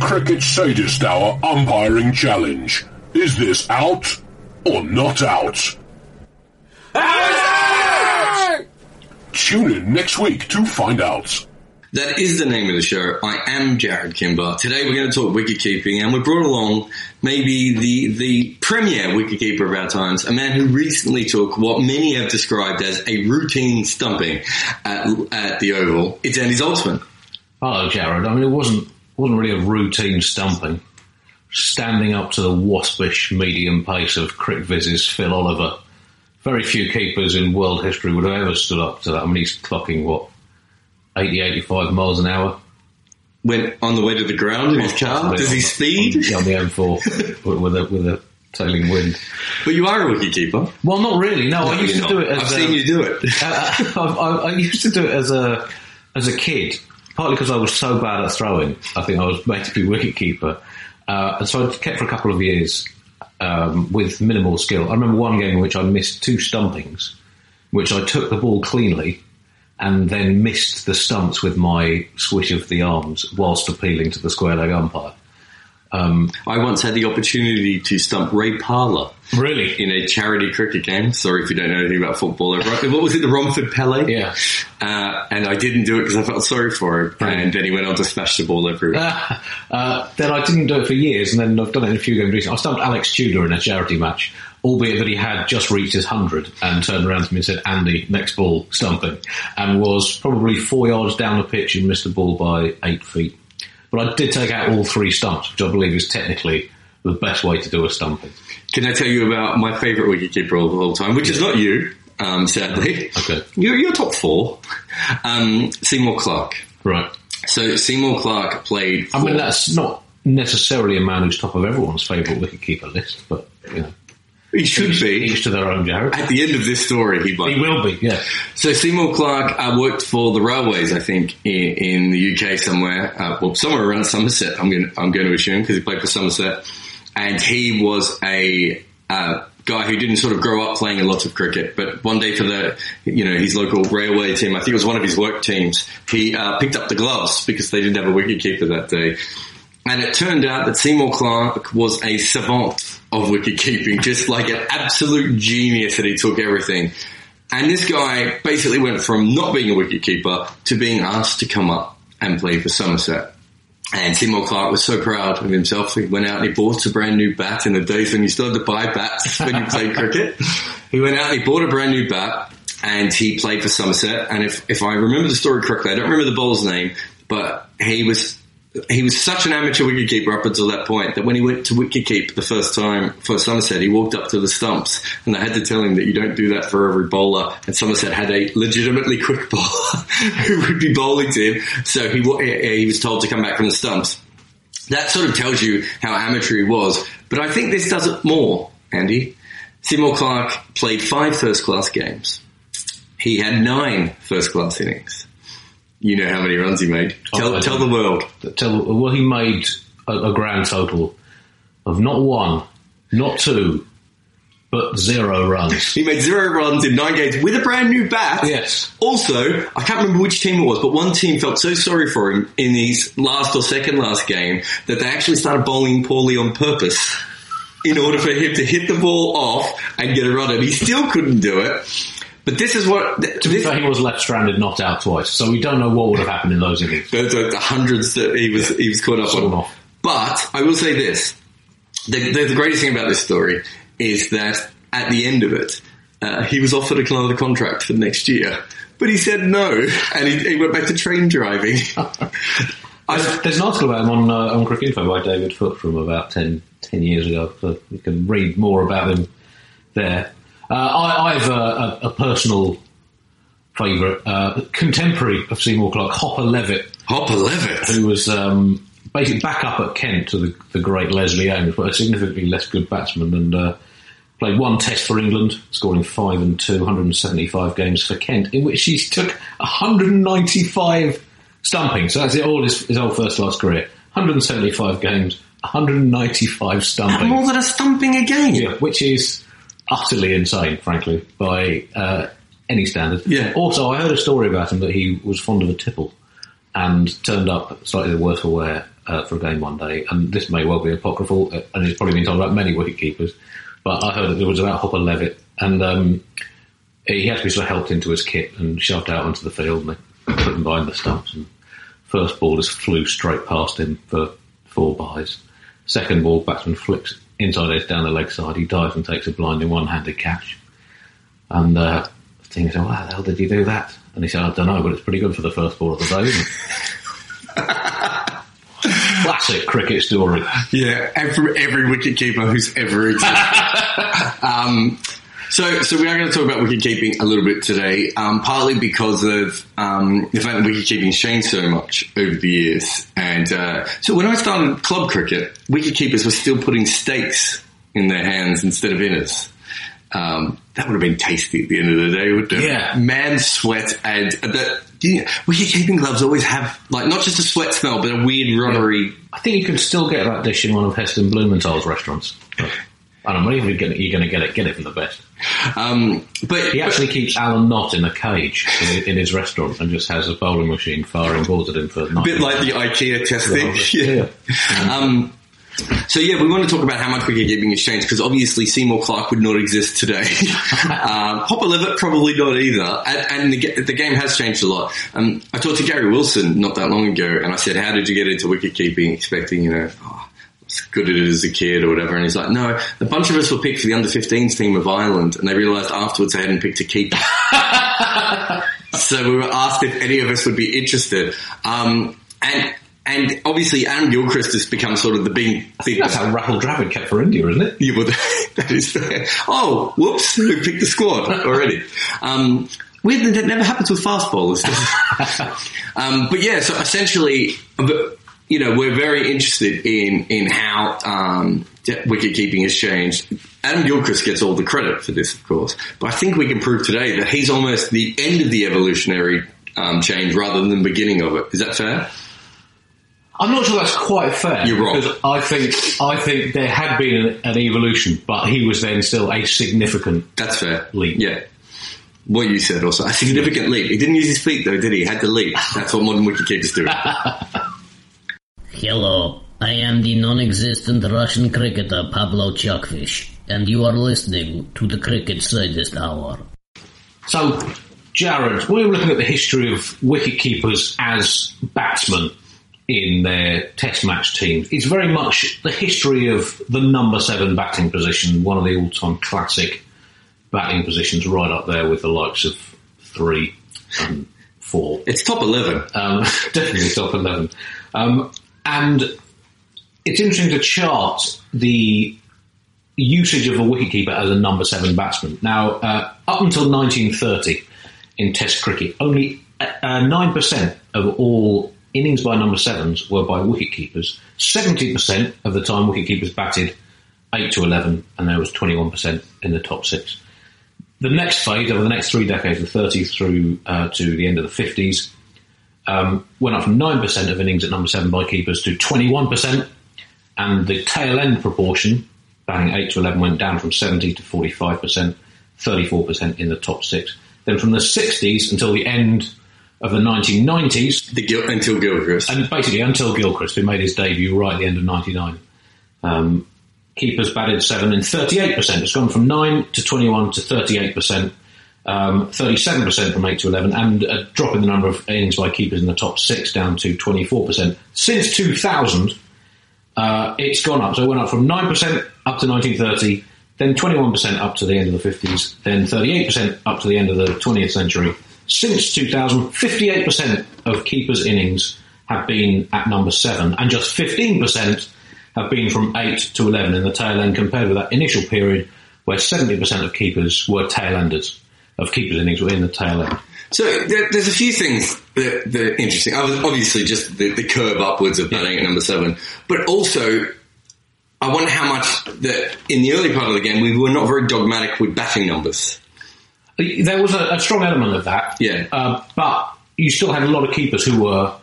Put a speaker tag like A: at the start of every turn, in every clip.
A: Cricket Sadist Hour Umpiring Challenge. Is this out or not out? Out! Tune in next week to find out.
B: That is the name of the show. I am Jarrod Kimber. Today we're going to talk wicketkeeping and we brought along maybe the, the premier wicketkeeper of our times, a man who recently took what many have described as a routine stumping at, at the Oval. It's Andy Zaltzman.
C: Hello, Jarrod. I mean, it wasn't wasn't really a routine stumping. Standing up to the waspish medium pace of CricViz's Phil Oliver. Very few keepers in world history would have ever stood up to that. I mean, he's clocking, what, 80, 85 miles an hour?
B: Went on the way to the ground in his car. Does he speed?
C: On the M4 with, with a, with a tailing wind.
B: But you are a wicketkeeper.
C: Well, not really. No, I used to do it as
B: I've
C: a-
B: seen you do it.
C: Uh, I, I, I used to do it as a as a kid, partly because I was so bad at throwing. I think I was made to be wicketkeeper, uh, and so I kept for a couple of years um, with minimal skill. I remember one game in which I missed two stumpings, which I took the ball cleanly. And then missed the stumps with my swish of the arms whilst appealing to the square leg umpire.
B: I once had the opportunity to stump Ray Parlour
C: Really?
B: in a charity cricket game. Sorry if you don't know anything about football. What was it, the Romford Pele?
C: Yeah.
B: Uh, and I didn't do it because I felt sorry for him. And then he went on to smash the ball everywhere.
C: Uh, uh, then I didn't do it for years, and then I've done it in a few games recently. I stumped Alex Tudor in a charity match, albeit that he had just reached his 100 and turned around to me and said, Andy, next ball, stumping, and was probably four yards down the pitch and missed the ball by eight feet. But I did take out all three stumps, which I believe is technically the best way to do a stumping.
B: Can I tell you about my favourite wicketkeeper of all time, which is not you, um, sadly.
C: Okay.
B: You're, you're top four. Um, Seymour Clark.
C: Right.
B: So Seymour Clark played.
C: I mean, that's not necessarily a man who's top of everyone's favourite wicketkeeper list, but, you know,
B: he should be.
C: each to their own, Jarrod.
B: At the end of this story, he might.
C: He will be, yeah.
B: So Seymour Clark uh, worked for the railways, I think, in, in the UK somewhere, uh, well, somewhere around Somerset. I'm going, I'm going to assume because he played for Somerset, and he was a uh, guy who didn't sort of grow up playing a lot of cricket, but one day for the, you know, his local railway team, I think it was one of his work teams, he uh, picked up the gloves because they didn't have a wicketkeeper that day. And it turned out that Seymour Clark was a savant of wicket keeping, just like an absolute genius that he took everything. And this guy basically went from not being a wicket keeper to being asked to come up and play for Somerset. And Seymour Clark was so proud of himself. He went out and he bought a brand new bat in the days when you still had to buy bats when you played cricket. He went out and he bought a brand new bat and he played for Somerset. And if, if I remember the story correctly, I don't remember the bowler's name, but he was he was such an amateur wicketkeeper up until that point that when he went to wicketkeep the first time for Somerset, he walked up to the stumps and they had to tell him that you don't do that for every bowler. And Somerset had a legitimately quick bowler who would be bowling to him, so he he was told to come back from the stumps. That sort of tells you how amateur he was. But I think this does it more, Andy. Seymour Clark played five first class games. He had nine first class innings. You know how many runs he made. Tell,
C: I
B: tell the world.
C: Tell, well, he made a, a grand total of not one, not two, but zero runs.
B: He made zero runs in nine games with a brand new bat.
C: Yes.
B: Also, I can't remember which team it was, but one team felt so sorry for him in his last or second last game that they actually started bowling poorly on purpose in order for him to hit the ball off and get a run. And he still couldn't do it. But this is what
C: To be
B: this,
C: fair, he was left stranded, knocked out twice, so we don't know what would have happened in those innings.
B: the, the, the hundreds that he was he was caught up on.
C: off.
B: But I will say this: the, the, the greatest thing about this story is that at the end of it, uh, he was offered another contract for the next year, but he said no, and he, he went back to train driving.
C: There's, there's an article about him on, uh, on Cricinfo by David Foot from about 10, 10 years ago, so you can read more about him there. Uh, I, I have a, a, a personal favourite, uh, contemporary of Seymour Clark, Hopper Levett,
B: Hopper Levett.
C: who was um, basically back up at Kent to the, the great Leslie Ames, but a significantly less good batsman, and uh, played one test for England, scoring five and two, 175 games for Kent, in which he took 195 stumping. So that's it, all his, his whole first class career. 175 games, 195 stumping.
B: More than a stumping a game.
C: Yeah, which is utterly insane, frankly, by uh, any standard.
B: Yeah.
C: Also, I heard a story about him that he was fond of a tipple. and turned up slightly the worse for wear uh, for a game one day. And this may well be apocryphal, uh, and it's probably been told about many wicket keepers. But I heard that it was about Hopper Levett, and um, he had to be sort of helped into his kit and shoved out onto the field, and they put him behind the stumps. And first ball just flew straight past him for four byes. Second ball, batsman flicks inside edge down the leg side. He dives and takes a blinding one-handed catch. And uh, the team said, "Well, how the hell did you do that?" And he said, "I don't know, but it's pretty good for the first ball of the day." Isn't? Classic cricket story.
B: Yeah, every every wicketkeeper who's ever existed. um, so, so we are going to talk about wicket keeping a little bit today, um, partly because of um, the fact that wicket keeping has changed so much over the years. And uh, so, when I started club cricket, wicket keepers were still putting stakes in their hands instead of inners. Um, that would have been tasty at the end of the day, wouldn't it?
C: Yeah.
B: Man sweat and the you know, wicket keeping gloves always have like not just a sweat smell, but a weird rubbery.
C: I think you can still get that dish in one of Heston Blumenthal's restaurants. I don't know if you're going to get it. Get it from the best.
B: Um, but
C: He actually keeps Alan Knott in a cage in, in his restaurant and just has a bowling machine firing balls at him for
B: a bit like the IKEA testing.
C: Yeah.
B: Um, so yeah, we want to talk about how much wicket keeping has changed because obviously Seymour Clark would not exist today. um, Hopper Levett probably not either, and, and the, the game has changed a lot. Um, I talked to Gary Wilson not that long ago, and I said, "How did you get into wicket keeping?" Expecting you know. Oh, good at it as a kid or whatever, and he's like, no, a bunch of us were picked for the under 15s team of Ireland, and they realised afterwards they hadn't picked a keeper. so we were asked if any of us would be interested. Um, and and obviously, Adam Gilchrist has become sort of the big. big
C: That's how Rahul Dravid kept for India, isn't it?
B: yeah, well, that is. Oh, whoops, we picked the squad already. Um, weird that never happens with fast bowlers. um, but yeah, so essentially, but, you know, we're very interested in in how um, wicket keeping has changed. Adam Gilchrist gets all the credit for this, of course, but I think we can prove today that he's almost the end of the evolutionary um, change rather than the beginning of it. Is that fair?
C: I'm not sure that's quite fair.
B: You're wrong.
C: Because I think I think there had been an, an evolution, but he was then still a significant.
B: That's fair.
C: Leap.
B: Yeah. What you said also. A significant leap. He didn't use his feet though, did he? He had to leap. That's what modern wicketkeepers do.
D: Hello, I am the non-existent Russian cricketer Pablo Chukvish, and you are listening to the Cricket Scientist Hour.
C: So, Jarrod, we were looking at the history of wicket keepers as batsmen in their Test match teams. It's very much the history of the number seven batting position, one of the all-time classic batting positions, right up there with the likes of three and four.
B: It's top 11.
C: Um, definitely top 11. Um, and it's interesting to chart the usage of a wicketkeeper as a number seven batsman. Now, uh, up until 1930 in Test cricket, only uh, 9% of all innings by number sevens were by wicketkeepers. 70% of the time wicketkeepers batted 8 to 11, and there was 21% in the top six. The next phase, over the next three decades, the 30s through uh, to the end of the 50s, um, went up from 9% of innings at number seven by keepers to 21%, and the tail end proportion, batting 8 to 11, went down from 70 to 45%, 34% in the top six. Then from the 60s until the end of the 1990s,
B: The Gil- until Gilchrist.
C: and basically until Gilchrist, who made his debut right at the end of 99. Um, keepers batted seven in 38%. It's gone from 9 to 21 to 38%, um, 37% from 8 to 11, and a drop in the number of innings by keepers in the top six down to 24%. Since 2000, uh, it's gone up. So it went up from 9% up to 1930, then 21% up to the end of the 50s, then 38% up to the end of the 20th century. Since 2000, 58% of keepers' innings have been at number seven, and just 15% have been from 8 to 11 in the tail end, compared with that initial period where 70% of keepers were tail enders, of keepers' innings were in the tail end.
B: So there, there's a few things that, that are interesting. Ob- Obviously, just the, the curve upwards of batting at number seven, but also I wonder how much that in the early part of the game we were not very dogmatic with batting numbers.
C: There was a, a strong element of that,
B: Yeah.
C: uh, but you still had a lot of keepers who were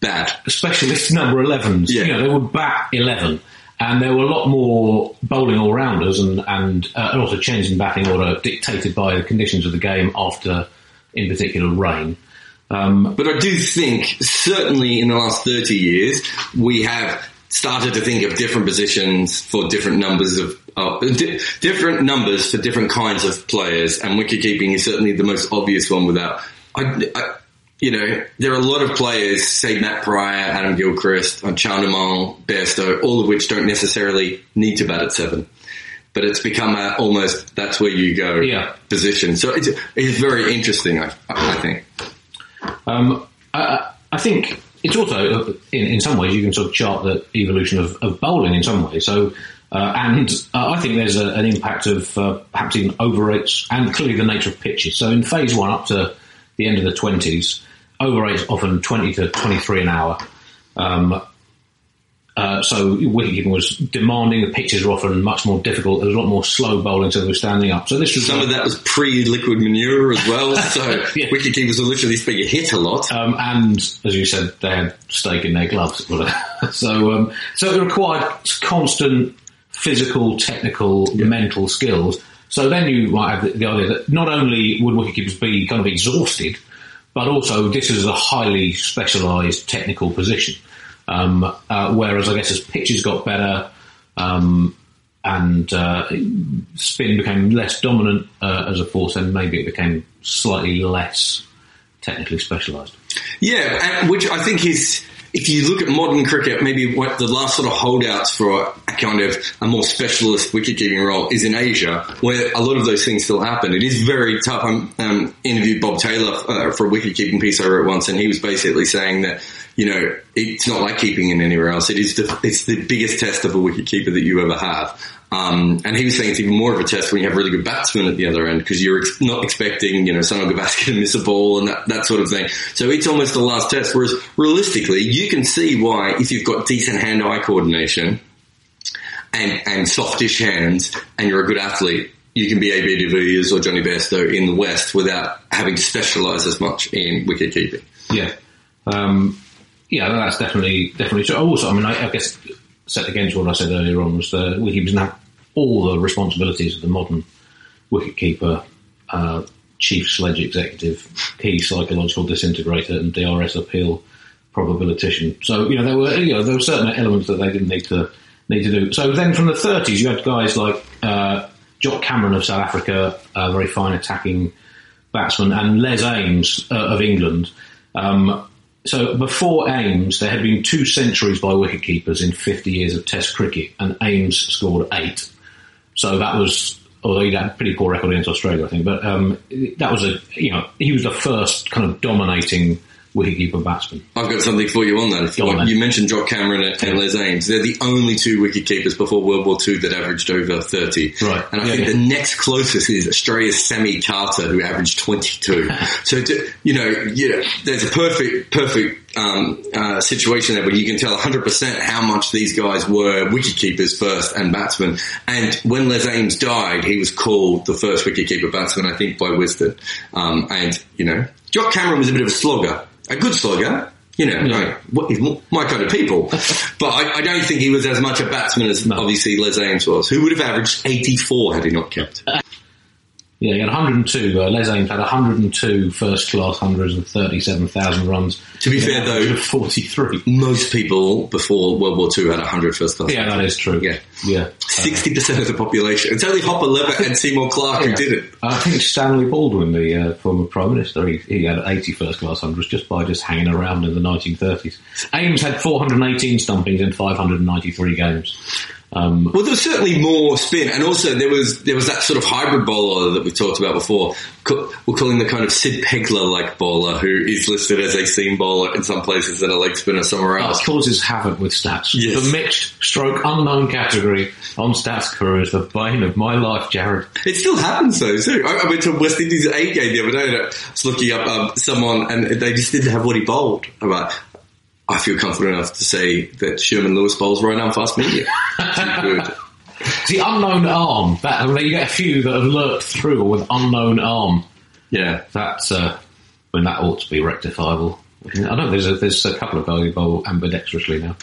B: Bad.
C: specialist number 11s.
B: Yeah.
C: You know, they would bat 11. And there were a lot more bowling all rounders and, and, uh, also changes in batting order dictated by the conditions of the game after, in particular, rain. Um,
B: But I do think, certainly in the last 30 years, we have started to think of different positions for different numbers of, di- different numbers for different kinds of players, and wicketkeeping is certainly the most obvious one without, I, you know, there are a lot of players, say Matt Prior, Adam Gilchrist, Chandimal, Bairstow, all of which don't necessarily need to bat at seven. But it's become a, almost, that's where you go
C: Yeah.
B: position. So it's, it's very interesting, I, I think.
C: Um, I, I think it's also, in, in some ways, you can sort of chart the evolution of, of bowling in some ways. So, uh, and uh, I think there's a, an impact of uh, perhaps even over rates and clearly the nature of pitches. So in phase one up to the end of the 20s, over rates often 20 to 23 an hour. Um, uh, so wicketkeeping was demanding. The pitches were often much more difficult. There was a lot more slow bowling, so they were standing up. So this was
B: Some of that was pre-liquid manure as well, so
C: Yeah.
B: wicketkeepers were literally being hit a lot.
C: Um, and as you said, they had steak in their gloves. so, um, so it required constant physical, technical, mental skills. So then you might have the, the idea that not only would wicketkeepers be kind of exhausted, but also this is a highly specialised technical position. Um, uh, whereas I guess as pitches got better, um, and uh, spin became less dominant uh, as a force, then maybe it became slightly less technically specialised.
B: Yeah, which I think is, if you look at modern cricket, maybe what the last sort of holdouts for a kind of a more specialist wicket-keeping role is in Asia, where a lot of those things still happen. It is very tough. I um, interviewed Bob Taylor uh, for a wicket-keeping piece I wrote once, and he was basically saying that, you know, it's not like keeping in anywhere else. It is the, it's the biggest test of a wicket-keeper that you ever have. Um, and he was saying it's even more of a test when you have really good batsmen at the other end because you're ex- not expecting, you know, Sunil Gavaskar to miss a ball and that, that sort of thing. So it's almost the last test. Whereas realistically, you can see why if you've got decent hand-eye coordination and, and softish hands and you're a good athlete, you can be AB de Villiers or Jonny Bairstow in the West without having to specialise as much in wicket keeping.
C: Yeah. Um, yeah, that's definitely definitely true. Also, I mean, I, I guess set against what I said earlier on was that the wicketkeepers now all the responsibilities of the modern wicketkeeper, uh, chief sledge executive, key psychological disintegrator, and DRS appeal probabilitician. So you know there were you know there were certain elements that they didn't need to need to do. So then from the 30s, you had guys like uh, Jock Cameron of South Africa, a very fine attacking batsman, and Les Ames uh, of England. Um, so before Ames, there had been two centuries by wicketkeepers in 50 years of Test cricket, and Ames scored eight. So that was, although he had a pretty poor record against Australia, I think, but um, that was a, you know, he was the first kind of dominating wicketkeeper batsman.
B: I've got something for you on that. If you, you mentioned Jock Cameron and, and Les Ames. They're the only two wicket keepers before World War II that averaged over 30.
C: Right.
B: And I
C: Yeah,
B: think
C: yeah.
B: the next closest is Australia's Sammy Carter, who averaged 22. so, to, you know, know, there's a perfect, perfect um, uh, situation there where you can tell 100% how much these guys were wicket keepers first and batsmen. And when Les Ames died, he was called the first wicket keeper batsman, I think, by Wisden. Um, and, you know, Jock Cameron was a bit of a slogger, a good slogger. You know,
C: Yeah.
B: like, my kind of people. but I, I don't think he was as much a batsman as
C: No.
B: obviously Les Ames was, who would have averaged 84 had he not kept.
C: Yeah, he had 102. Uh, Les Ames had 102 first class hundreds and 37,000 runs.
B: To be fair, though-
C: 43.
B: Most people before World War II had 100 first class.
C: Yeah, that is true.
B: Yeah.
C: Yeah.
B: 60% of the population. It's only Hopper Levett and Seymour Clark who did it.
C: I think Stanley Baldwin, the uh, former Prime Minister, he, he had 80 first class hundreds just by just hanging around in the 1930s. Ames had 418 stumpings in 593 games. Um,
B: Well, there was certainly more spin, and also there was there was that sort of hybrid bowler that we talked about before. We're calling the kind of Sid Pegler-like bowler, who is listed as a seam bowler in some places and a leg spinner somewhere
C: that
B: else.
C: causes havoc with stats.
B: Yes.
C: The mixed stroke unknown category on Statsguru is the bane of my life, Jarrod.
B: It still happens though. Too. I, went to a West Indies A game the other day and I was looking up um, someone and they just didn't have what he bowled. I'm like, I feel confident enough to say that Sherman Lewis bowls right down fast medium.
C: The unknown arm. That you get a few that have lurked through with unknown arm.
B: Yeah.
C: That's uh, when that ought to be rectifiable. I know there's a, there's a couple of guys who bowl ambidextrously now.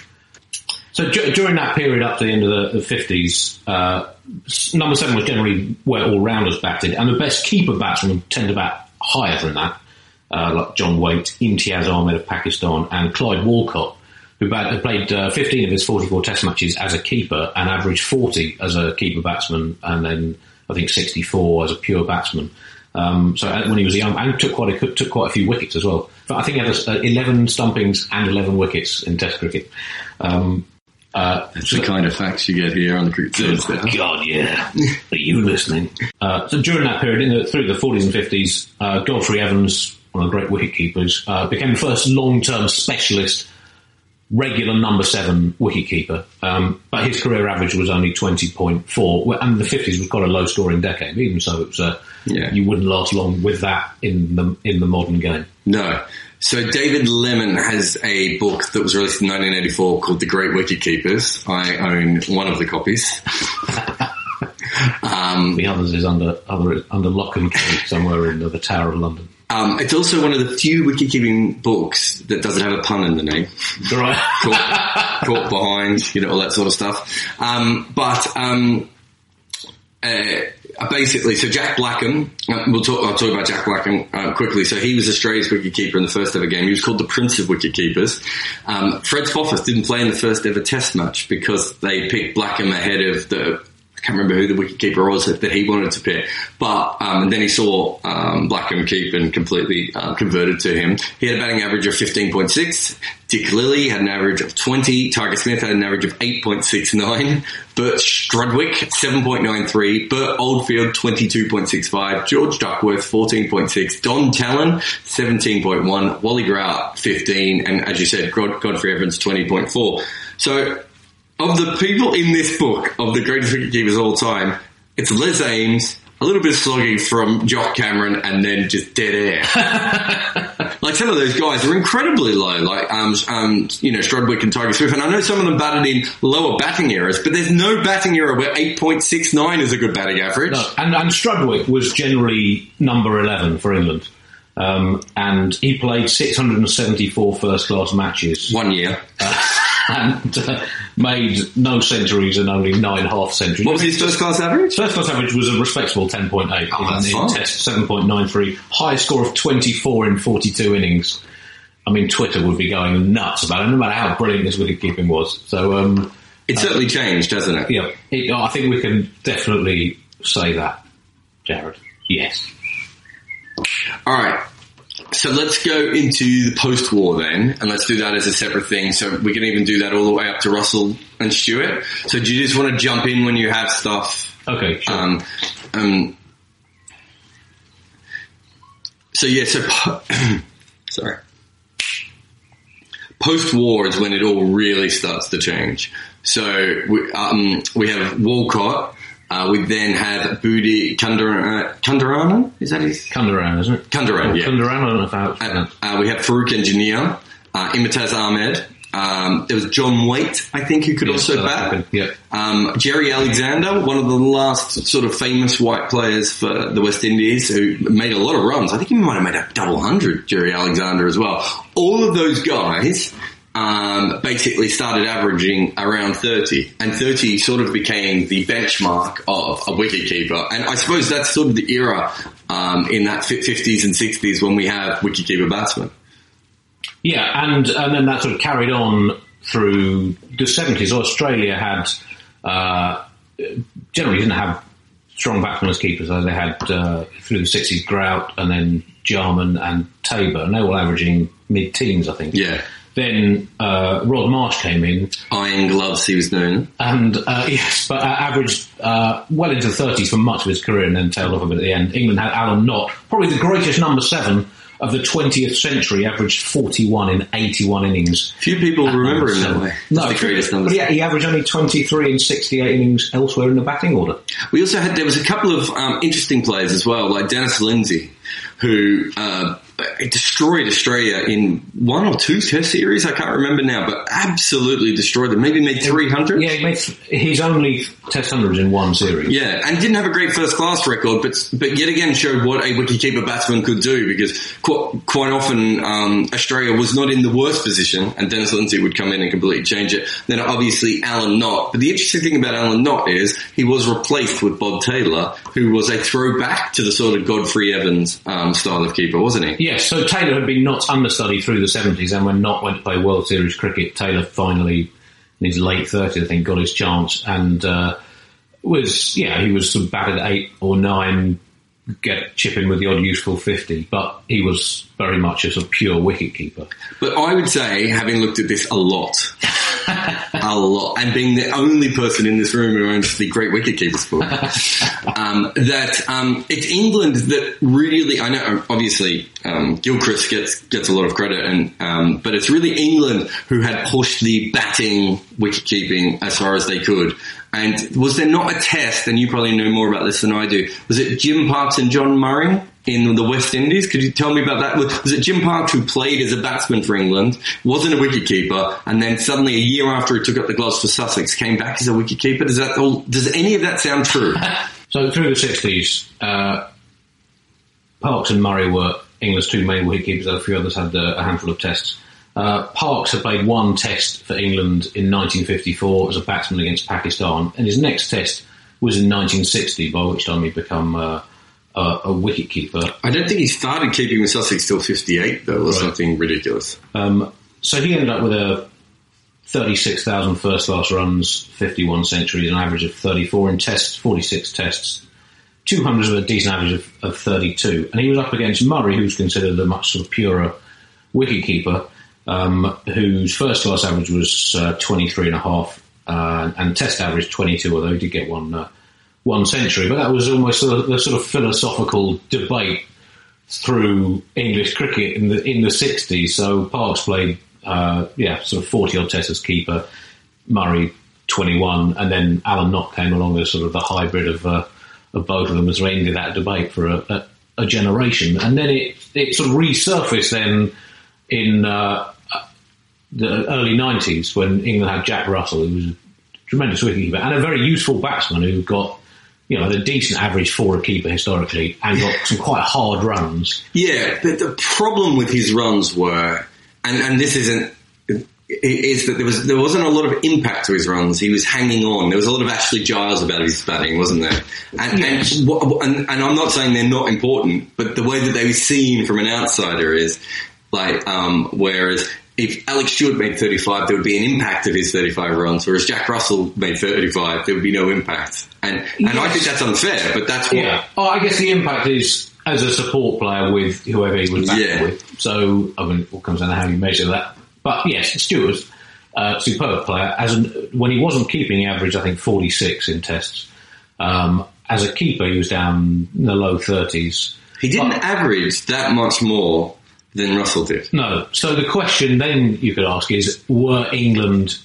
C: So d- during that period up to the end of the, 50s, uh, number seven was generally where all rounders batted, and the best keeper batsmen tend to bat higher than that. Uh, like John Waite, Imtiaz Ahmed of Pakistan, and Clyde Walcott, who ba- played uh, 15 of his 44 Test matches as a keeper and averaged 40 as a keeper batsman, and then I think 64 as a pure batsman. Um, so uh, when he was young, and took quite a took quite a few wickets as well. But I think he had uh, 11 stumpings and 11 wickets in Test cricket. Um, uh,
B: That's the kind of facts you get here on the cricket Thursday.
C: God, yeah. Are you listening? Uh, so during that period, in the, through the 40s and 50s, uh, Godfrey Evans, one of the great wicket keepers, uh, became the first long-term specialist, regular number seven wicket keeper. Um, but his career average was only 20.4, and the 50s was quite a low-scoring decade. Even so, it was, uh,
B: Yeah.
C: you wouldn't last long with that in the in the modern game.
B: No. So David Lemmon has a book that was released in 1984 called The Great Wicket Keepers. I own one of the copies.
C: The others is under other under lock and key somewhere in the, the Tower of London.
B: Um, it's also one of the few wicket-keeping books that doesn't have a pun in the name.
C: Right.
B: caught, caught behind, you know, all that sort of stuff. Um, but um, uh, basically, so Jack Blackham, uh, we'll talk. I'll talk about Jack Blackham uh, quickly. So he was Australia's wicketkeeper in the first ever game. He was called the Prince of Wicketkeepers. Um, Fred Spofforth didn't play in the first ever Test match because they picked Blackham ahead of the. I can't remember who the wicketkeeper was that, he wanted to pick, but um, and then he saw um, Blackham keep and completely uh, converted to him. He had a batting average of 15.6. Dick Lilley had an average of 20. Tiger Smith had an average of 8.69. Bert Strudwick, 7.93. Bert Oldfield, 22.65. George Duckworth, 14.6. Don Tallon, 17.1. Wally Grout, 15. And as you said, God- Godfrey Evans, 20.4. So, of the people in this book, of the greatest wicketkeepers of all time, it's Les Ames, a little bit of slogging from Jock Cameron, and then just dead air. like some of those guys are incredibly low, like um, um, you know Strudwick and Tiger Swift, and I know some of them batted in lower batting eras, but there's no batting era where 8.69 is a good batting average.
C: No, and, and Strudwick was generally number 11 for England. Um, and he played 674 first class matches
B: One year.
C: And uh, made no centuries and only nine half centuries.
B: What was his first class average?
C: First class average was a respectable 10.8
B: Oh,
C: in, test, 7.93. Highest score of 24 in 42 innings. I mean, Twitter would be going nuts about it, no matter how brilliant his wicket keeping was. So, um,
B: It's certainly changed, hasn't it?
C: yeah, it, I think we can definitely say that, Jarrod. Yes.
B: All right. So let's go into the post-war then, and let's do that as a separate thing. So we can even do that all the way up to Russell and Stewart. So do you just want to jump in when you have stuff?
C: Okay, sure.
B: Um, um, so yeah, so po- sorry. Post-war is when it all really starts to change. So we, um, we have Walcott. Uh, we then have Budhi Kundar- uh, Kundaranan. Is that his?
C: Kunderan, isn't it?
B: Kunderan, yeah.
C: Kunderan, I don't know if I
B: Uh, uh, we have Farokh Engineer, uh, Imtiaz Ahmed. Um, there was John Waite, I think, who could also bat.
C: Yeah.
B: Um, Jerry Alexander, one of the last sort of famous white players for the West Indies, who made a lot of runs. I think he might have made a double hundred, Jerry Alexander as well. All of those guys um, basically started averaging around 30, and 30 sort of became the benchmark of a wicketkeeper. And I suppose that's sort of the era um, in that 50s and 60s when we have wicketkeeper batsmen.
C: Yeah, and and then that sort of carried on through the seventies. Australia had uh, generally didn't have strong batsmen as keepers. Though they had uh, through the sixties Grout and then Jarman and Taber, and they were all averaging mid teens, I think.
B: Yeah.
C: Then uh, Rod Marsh came in,
B: Iron gloves, he was known.
C: and uh, yes, but uh, averaged uh, well into the thirties for much of his career, and then tailed off a bit at the end. England had Alan Knott, probably the greatest number seven of the twentieth century, averaged forty-one in eighty-one innings.
B: Few people remember him that way.
C: No,
B: the greatest numbers.
C: But yeah, he averaged only 23 in 68 innings elsewhere in the batting order.
B: We also had there was a couple of um, interesting players as well, like Dennis Lindsay, who uh, destroyed Australia in one or two Test series. I can't remember now, but absolutely destroyed them. Maybe made three hundred.
C: Yeah, he made his only Test hundreds in one series.
B: Yeah, and didn't have a great first class record, but but yet again showed what a wicketkeeper batsman could do because quite, quite often um, Australia was not in the worst position, and Dennis Lindsay would come in and completely change it. Then obviously Alan Knott, but the interesting thing about Alan Knott is he was replaced with Bob Taylor, who was a throwback to the sort of Godfrey Evans um, style of keeper, wasn't he?
C: Yes, so Taylor had been Knott's understudy through the 70s, and when Knott went to play World Series cricket, Taylor finally, in his late 30s, I think, got his chance, and uh, was, yeah, he was sort of batted eight or nine, get chip in with the odd useful 50, but he was very much a sort of pure wicket keeper.
B: But I would say, having looked at this a lot, a lot, and being the only person in this room who owns the Great Wicket Keepers book, um, that um, it's England that really, I know, obviously, um, Gilchrist gets gets a lot of credit, and um, but it's really England who had pushed the batting wicket keeping as far as they could. And was there not a test, and you probably know more about this than I do, was it Jim Parks and John Murray in the West Indies? Could you tell me about that? Was it Jim Parks who played as a batsman for England, wasn't a wicketkeeper, and then suddenly a year after he took up the gloves for Sussex, came back as a wicketkeeper? Does that all, does any of that sound true?
C: So through the 60s, uh, Parks and Murray were England's two main wicketkeepers, a few others had uh, a handful of tests. Uh, Parks had played one test for England in 1954 as a batsman against Pakistan, and his next test was in 1960, by which time he'd become uh, a, a wicketkeeper.
B: I don't think he started keeping with Sussex till 58, though, or
C: Right.
B: something ridiculous.
C: Um, so he ended up with a 36,000 first class runs, 51 centuries, an average of 34 in tests, 46 tests, 200 with a decent average of, of 32. And he was up against Murray, who's considered a much sort of purer wicketkeeper, um, whose first class average was uh, 23 and a half, uh, and test average 22, although he did get one, uh, one century. But that was almost the sort of philosophical debate through English cricket in the in the sixties. So Parks played, uh, yeah, sort of forty odd tests as keeper. Murray twenty one, and then Alan Knott came along as sort of the hybrid of uh, of both of them as they ended that debate for a, a, a generation. And then it it sort of resurfaced then in uh, the early nineties when England had Jack Russell, who was a tremendous wicketkeeper and a very useful batsman who got. You know, a decent average for a keeper historically, and got some quite hard runs.
B: Yeah, but the problem with his runs were, and, and this isn't, is that there was there wasn't a lot of impact to his runs. He was hanging on. There was a lot of Ashley Giles about his batting, wasn't there? And,
C: Yes.
B: and, and, and I'm not saying they're not important, but the way that they were seen from an outsider is like, um, whereas if Alex Stewart made 35, there would be an impact of his 35 runs, whereas Jack Russell made 35, there would be no impact. And and I think that's unfair, but that's what.
C: Yeah. Oh, I guess the impact is as a support player with whoever he was back
B: Yeah.
C: with. So, I mean, it all comes down to how you measure that. But yes, Stewart was a superb player. As an, when he wasn't keeping, he averaged, I think, 46 in tests. Um, as a keeper, he was down in the low 30s.
B: He didn't
C: But-
B: average that much more than Russell did.
C: No. So the question then you could ask is, were England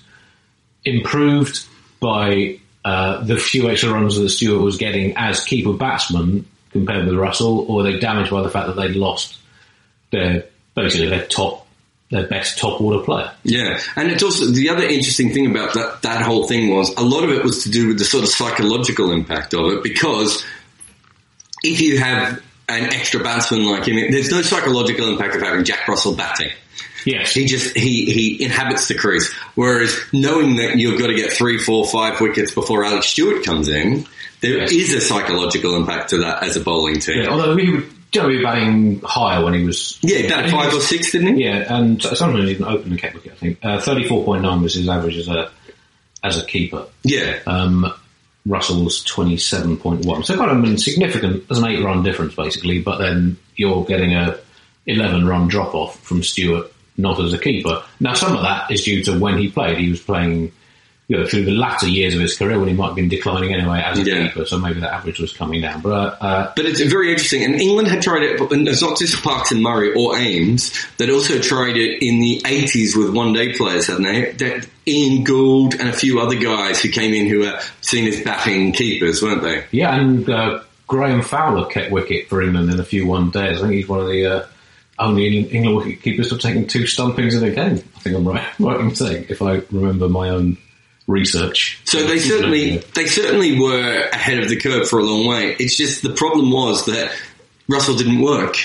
C: improved by uh, the few extra runs that Stewart was getting as keeper batsman compared with Russell, or were they damaged by the fact that they'd lost their basically their top, their best top order player?
B: Yeah, and it's also the other interesting thing about that that whole thing was a lot of it was to do with the sort of psychological impact of it because if you have an extra batsman like him, there's no psychological impact of having Jack Russell batting.
C: Yes.
B: He just he he inhabits the crease. Whereas knowing that you've got to get three, four, five wickets before Alex Stewart comes in, there is
C: Yes.
B: a psychological impact to that as a bowling team.
C: Yeah, although he would generally be batting higher when he was.
B: Yeah, he batted five or six, didn't he?
C: Yeah, and sometimes he even opened and kept wicket. I think uh, thirty-four point nine was his average as a as a keeper.
B: Yeah.
C: Um, Russell's 27.1. So kind of been significant. There's an eight run difference basically, but then you're getting a 11 run drop off from Stewart, not as a keeper. Now some of that is due to when he played. He was playing, you know, through the latter years of his career when he might have been declining anyway as a
B: Yeah.
C: keeper. So maybe that average was coming down. But, uh, uh,
B: But it's very interesting, and England had tried it, but it's not just Parks and Murray or Ames. They'd also tried it in the 80s with one-day players, hadn't they? That Ian Gould and a few other guys who came in who were seen as batting keepers, weren't they?
C: yeah, and, uh, Graham Fowler kept wicket for England in a few one days. I think he's one of the, uh, only England wicket keepers to have taken two stumpings in a game. I think I'm right, right in saying, if I remember my own research.
B: So they certainly, they certainly were ahead of the curve for a long way. It's just the problem was that Russell didn't work.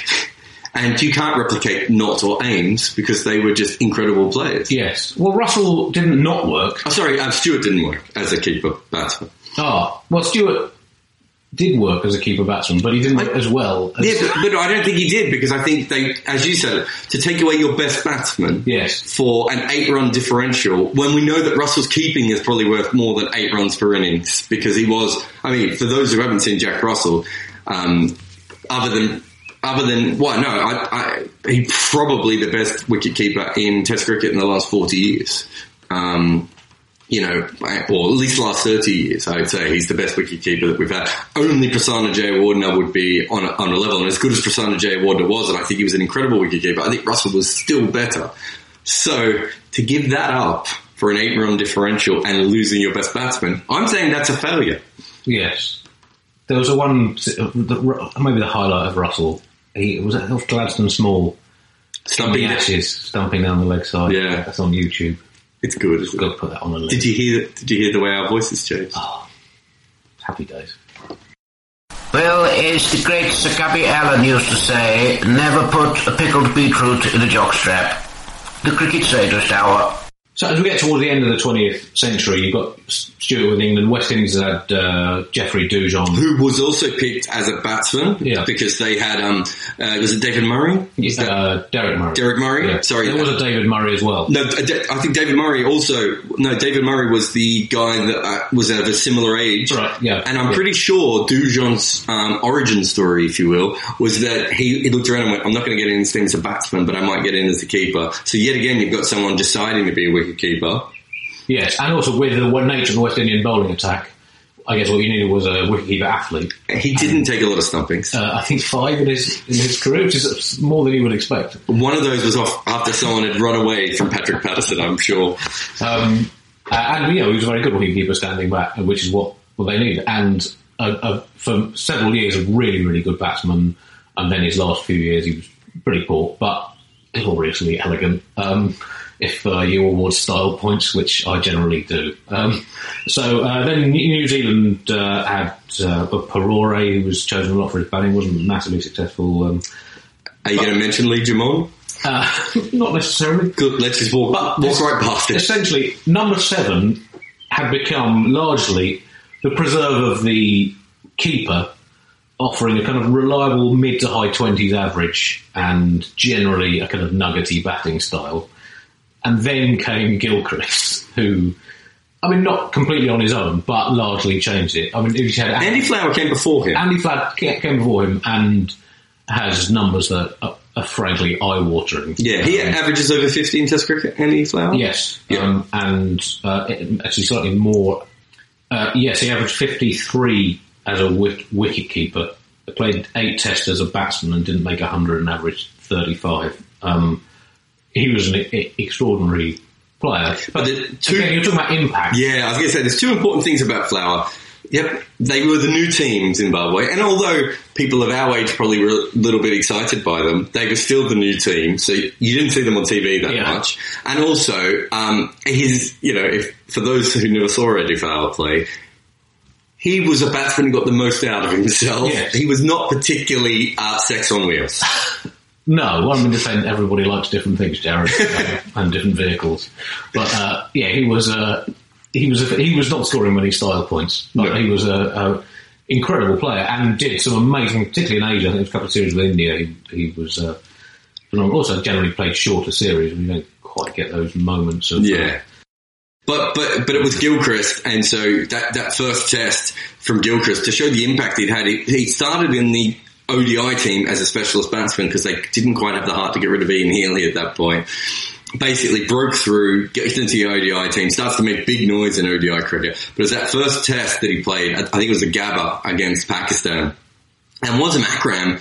B: And you can't replicate Knott or Ames because they were just incredible players.
C: Yes. Well, Russell didn't not work.
B: Oh, sorry, uh, Stewart didn't work as a keeper batsman.
C: Oh, well, Stewart did work as a keeper batsman, but he didn't work as well. As,
B: Yeah, but, but I don't think he did because I think they, as you said, to take away your best batsman
C: Yes.
B: for an eight-run differential when we know that Russell's keeping is probably worth more than eight runs per innings because he was. I mean, for those who haven't seen Jack Russell, um, other than other than well, no, I, I, he probably the best wicket keeper in Test cricket in the last forty years. Um, you know, or at least the last 30 years, I would say he's the best wicketkeeper that we've had. Only Prasanna Jayawardena would be on a, on a level, and as good as Prasanna Jayawardena was, and I think he was an incredible wicketkeeper, I think Russell was still better. So, to give that up for an eight run differential and losing your best batsman, I'm saying that's a failure.
C: yes. There was a one, maybe the highlight of Russell. He it was off Gladstone Small,
B: Stumping
C: ashes, stumping down the leg side.
B: Yeah.
C: that's on YouTube.
B: It's good. Isn't
C: Got
B: it?
C: to put that on the list.
B: Did you hear? Did you hear the way our voices changed?
C: Ah, happy days.
E: Well, as the great Sir Gubby Allen used to say, never put a pickled beetroot in a jockstrap. The cricket sadist hour.
C: So as we get towards the end of the 20th century, you've got Stewart with England. West Indies had uh, Jeffrey Dujon.
B: Who was also picked as a batsman
C: Yeah.
B: because they had um uh, was it David Murray? Is that-
C: Uh, Deryck Murray.
B: Deryck Murray?
C: Yeah.
B: Sorry.
C: There was a David Murray as well.
B: No, I think David Murray also. No, David Murray was the guy that uh, was of a similar age.
C: Right, yeah.
B: And I'm
C: Yeah.
B: pretty sure Dujon's um, origin story, if you will, was that he, he looked around and went, "I'm not going to get in this thing as a batsman, but I might get in as a keeper." So yet again, you've got someone deciding to be a wicket keeper.
C: Yes, and also with the nature of the West Indian bowling attack, I guess what you needed was a wicketkeeper athlete.
B: He didn't take a lot of stumpings.
C: Uh, I think five in his in his career, which is more than you would expect.
B: One of those was off after someone had run away from Patrick Patterson, I'm sure.
C: Um, uh, and you know, he was a very good wicketkeeper standing back, which is what, what they need. And uh, uh, for several years, a really, really good batsman. And then his last few years, he was pretty poor, but gloriously elegant. Um, if uh, you award style points, which I generally do. Um, so uh, then New Zealand uh, had uh, Parore, who was chosen a lot for his batting, wasn't massively successful. Um,
B: Are you going to mention Lee Germon?
C: uh, not necessarily.
B: Good, let's just walk,
C: But
B: walk right past it.
C: Essentially, number seven had become largely the preserve of the keeper, offering a kind of reliable mid to high twenties average and generally a kind of nuggety batting style. And then came Gilchrist, who, I mean, not completely on his own, but largely changed it. I mean, he had
B: Andy Flower came before him.
C: Andy ca- came before him and has numbers that are, are frankly eye-watering.
B: yeah, he averages over 15 Test cricket, Andy Flower.
C: Yes,
B: Yeah.
C: um, and uh, actually slightly more. Uh, yes, he averaged 53 as a wick- wicket keeper. Played eight tests as a batsman and didn't make 100 and averaged 35. Um, he was an extraordinary player. But
B: the two-
C: again, you're talking about impact.
B: Yeah, I was going to say there's two important things about Flower. Yep, they were the new team Zimbabwe, and although people of our age probably were a little bit excited by them, they were still the new team. So you didn't see them on TV that
C: Yeah.
B: much. And also, um, his, you know, if for those who never saw Eddie Flower play, he was a batsman who got the most out of himself.
C: Yes.
B: He was not particularly uh, sex on wheels.
C: No, well, in defence, everybody likes different things, Jarrod, uh, and different vehicles. But uh, yeah, he was uh, he was he was not scoring many style points, but
B: No.
C: he was a, a incredible player and did some amazing, particularly in Asia. I think it was a couple of series with India. He, he was uh, also generally played shorter series. We don't quite get those moments of uh,
B: Yeah. But but but it was Gilchrist, and so that that first test from Gilchrist to show the impact he'd had. He, he started in the ODI team as a specialist batsman because they didn't quite have the heart to get rid of Ian Healy at that point. Basically broke through, gets into the ODI team, starts to make big noise in ODI cricket. But it was that first test that he played, I think it was a Gabba against Pakistan. And Wasim Akram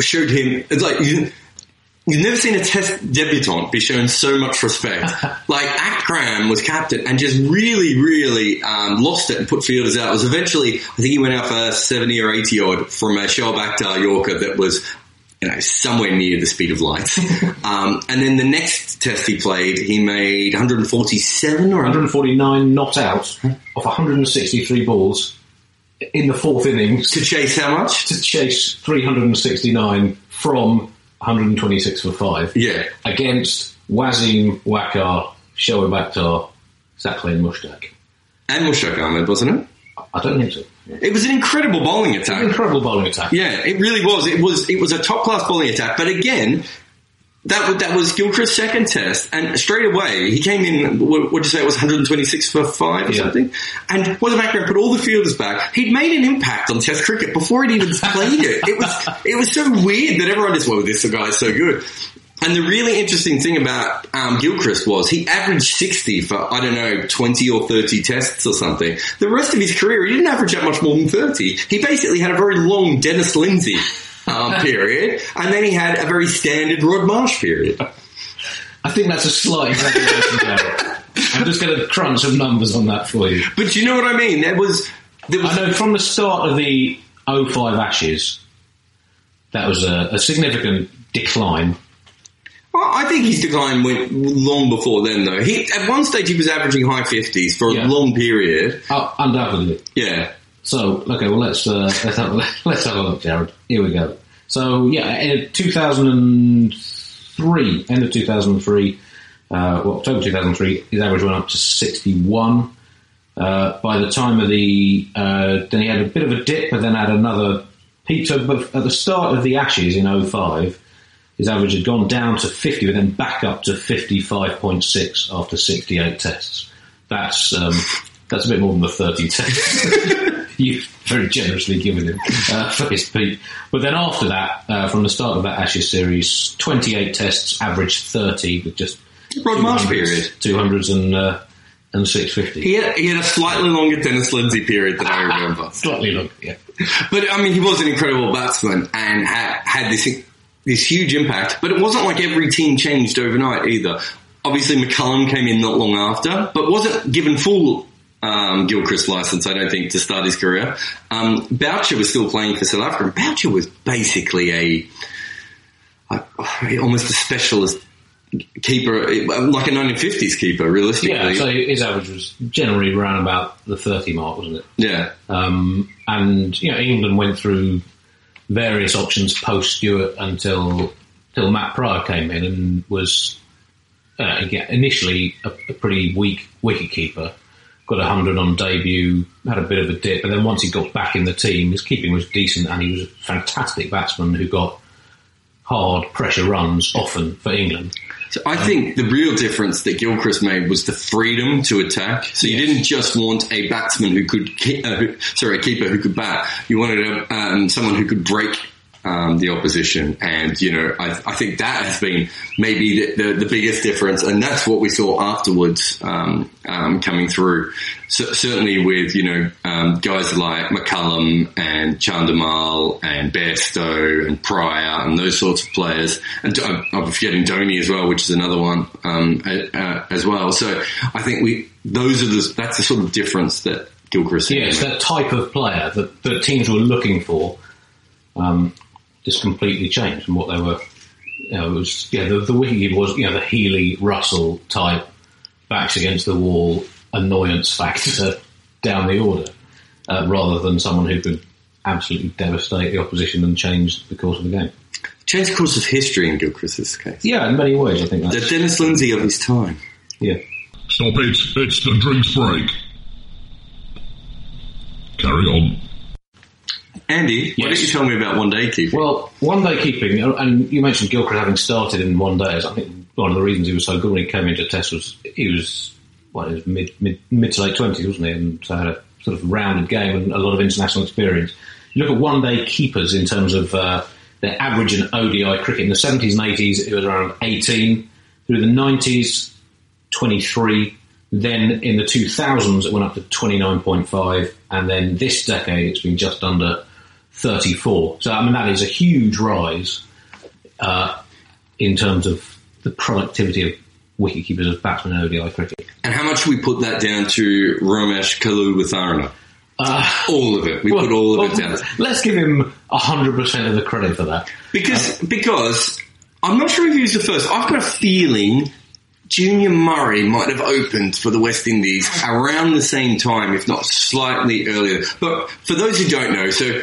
B: showed him, it's like, you, You've never seen a test debutant be shown so much respect. like Akram was captain and just really, really um, lost it and put fielders out. It was eventually, I think he went out for 70 or 80 odd from a Shoaib Akhtar Yorker that was, you know, somewhere near the speed of light. um, and then the next test he played, he made 147 or
C: 149 not out of 163 balls in the fourth innings
B: To chase how much?
C: to chase 369 from 126 for five.
B: Yeah.
C: against Wasim Waqar, Shoaib Akhtar, Saqlain Mushtaq.
B: And Mushtaq Ahmed, wasn't it?
C: I don't think so. Yeah.
B: It was an incredible bowling attack.
C: Incredible bowling attack.
B: Yeah, it really was. It was it was a top class bowling attack. But again, that that was Gilchrist's second test, and straight away he came in. What would you say it was 126 for five or
C: Yeah.
B: something? And was back and put all the fielders back. He'd made an impact on Test cricket before he'd even played it. It was it was so weird that everyone just, well, this guy's so good. And the really interesting thing about um, Gilchrist was he averaged 60 for, I don't know, 20 or 30 tests or something. The rest of his career, he didn't average that much more than 30. He basically had a very long Dennis Lindsay um, period, and then he had a very standard Rod Marsh period.
C: I think that's a slight exaggeration. I'm just going to crunch some numbers on that for you.
B: But you know what I mean? There was, there was
C: I know from the start of the 05 Ashes, that was a, a significant decline.
B: Well, I think his decline went long before then, though. He at one stage he was averaging high fifties for a
C: Yeah.
B: long period.
C: Uh, undoubtedly.
B: Yeah,
C: So, okay, well let's uh, let's have a, let's have a look, Jarrod. Here we go. So, yeah, in 2003, end of 2003, uh, well, October 2003, his average went up to 61. Uh, by the time of the, uh, then he had a bit of a dip, but then had another peak. So, at the start of the Ashes in 05, his average had gone down to 50, but then back up to 55.6 after 68 tests. That's um, that's a bit more than the 30 tests you've very generously given him uh, for his peak. But then after that, uh, from the start of that Ashes series, 28 tests, average 30 with just
B: Rod Marsh
C: 200s,
B: period.
C: 200s and uh, and 650.
B: He had, he had a slightly longer Dennis Lindsay period than I remember.
C: Slightly longer, yeah.
B: But I mean, he was an incredible batsman and had, had this this huge impact. But it wasn't like every team changed overnight either. Obviously, McCullum came in not long after, but wasn't given full um, Gilchrist license. I don't think to start his career. Um, Boucher was still playing for South Africa. and Boucher was basically a, a almost a specialist keeper, like a 1950s keeper, realistically.
C: Yeah, so his average was generally around about the 30 mark, wasn't it?
B: yeah.
C: Um, and you know, England went through various options post Stewart until till Matt Prior came in and was uh, again, initially a, a pretty weak wicket keeper. Got a hundred on debut, had a bit of a dip, but then once he got back in the team, his keeping was decent, and he was a fantastic batsman who got hard pressure runs often for England.
B: So I think the real difference that Gilchrist made was the freedom to attack. So you didn't just want a batsman who could, ke- uh, who, sorry, a keeper who could bat. You wanted a, um, someone who could break um, the opposition, and you know, I, I think that has been maybe the, the, the biggest difference, and that's what we saw afterwards um, um, coming through. Certainly with you know um, guys like McCullum and Chandimal and Bairstow and Prior and those sorts of players, and I'm, I'm forgetting Dhoni as well, which is another one um, uh, as well. So I think we those are the that's the sort of difference that Gilchrist.
C: Yeah, it's that type of player that, that teams were looking for um, just completely changed from what they were. You know, it was yeah, the, the wicket was you know the Healy Russell type backs against the wall annoyance factor down the order, uh, rather than someone who could absolutely devastate the opposition and change the course of the game.
B: Change the course of history in Gilchrist's case.
C: Yeah, in many ways, I think
B: The Dennis Lindsay of his time.
C: yeah.
A: Stop it. It's the drinks break. Carry on.
B: Andy, why don't you tell me about one day keeping?
C: Well, one day keeping, and you mentioned Gilchrist having started in one day. I think one of the reasons he was so good when he came into Test was he was well, he was mid mid mid to late twenties, wasn't he? And so had a sort of rounded game and a lot of international experience. You look at one day keepers in terms of uh, their average in ODI cricket in the seventies and eighties. It was around eighteen. Through the nineties, twenty three. Then in the 2000s, it went up to 29.5, and then this decade, it's been just under 34. So, I mean, that is a huge rise uh, in terms of the productivity of wicketkeepers as batsmen in ODI cricket.
B: and how much we put that down to Romesh Kaluwitharana? all of it. We put all of it
C: Uh,
B: down.
C: Let's give him 100% of the credit for that.
B: Because, because I'm not sure if he was the first. I've got a feeling Junior Murray might have opened for the West Indies around the same time, if not slightly earlier. But for those who don't know, so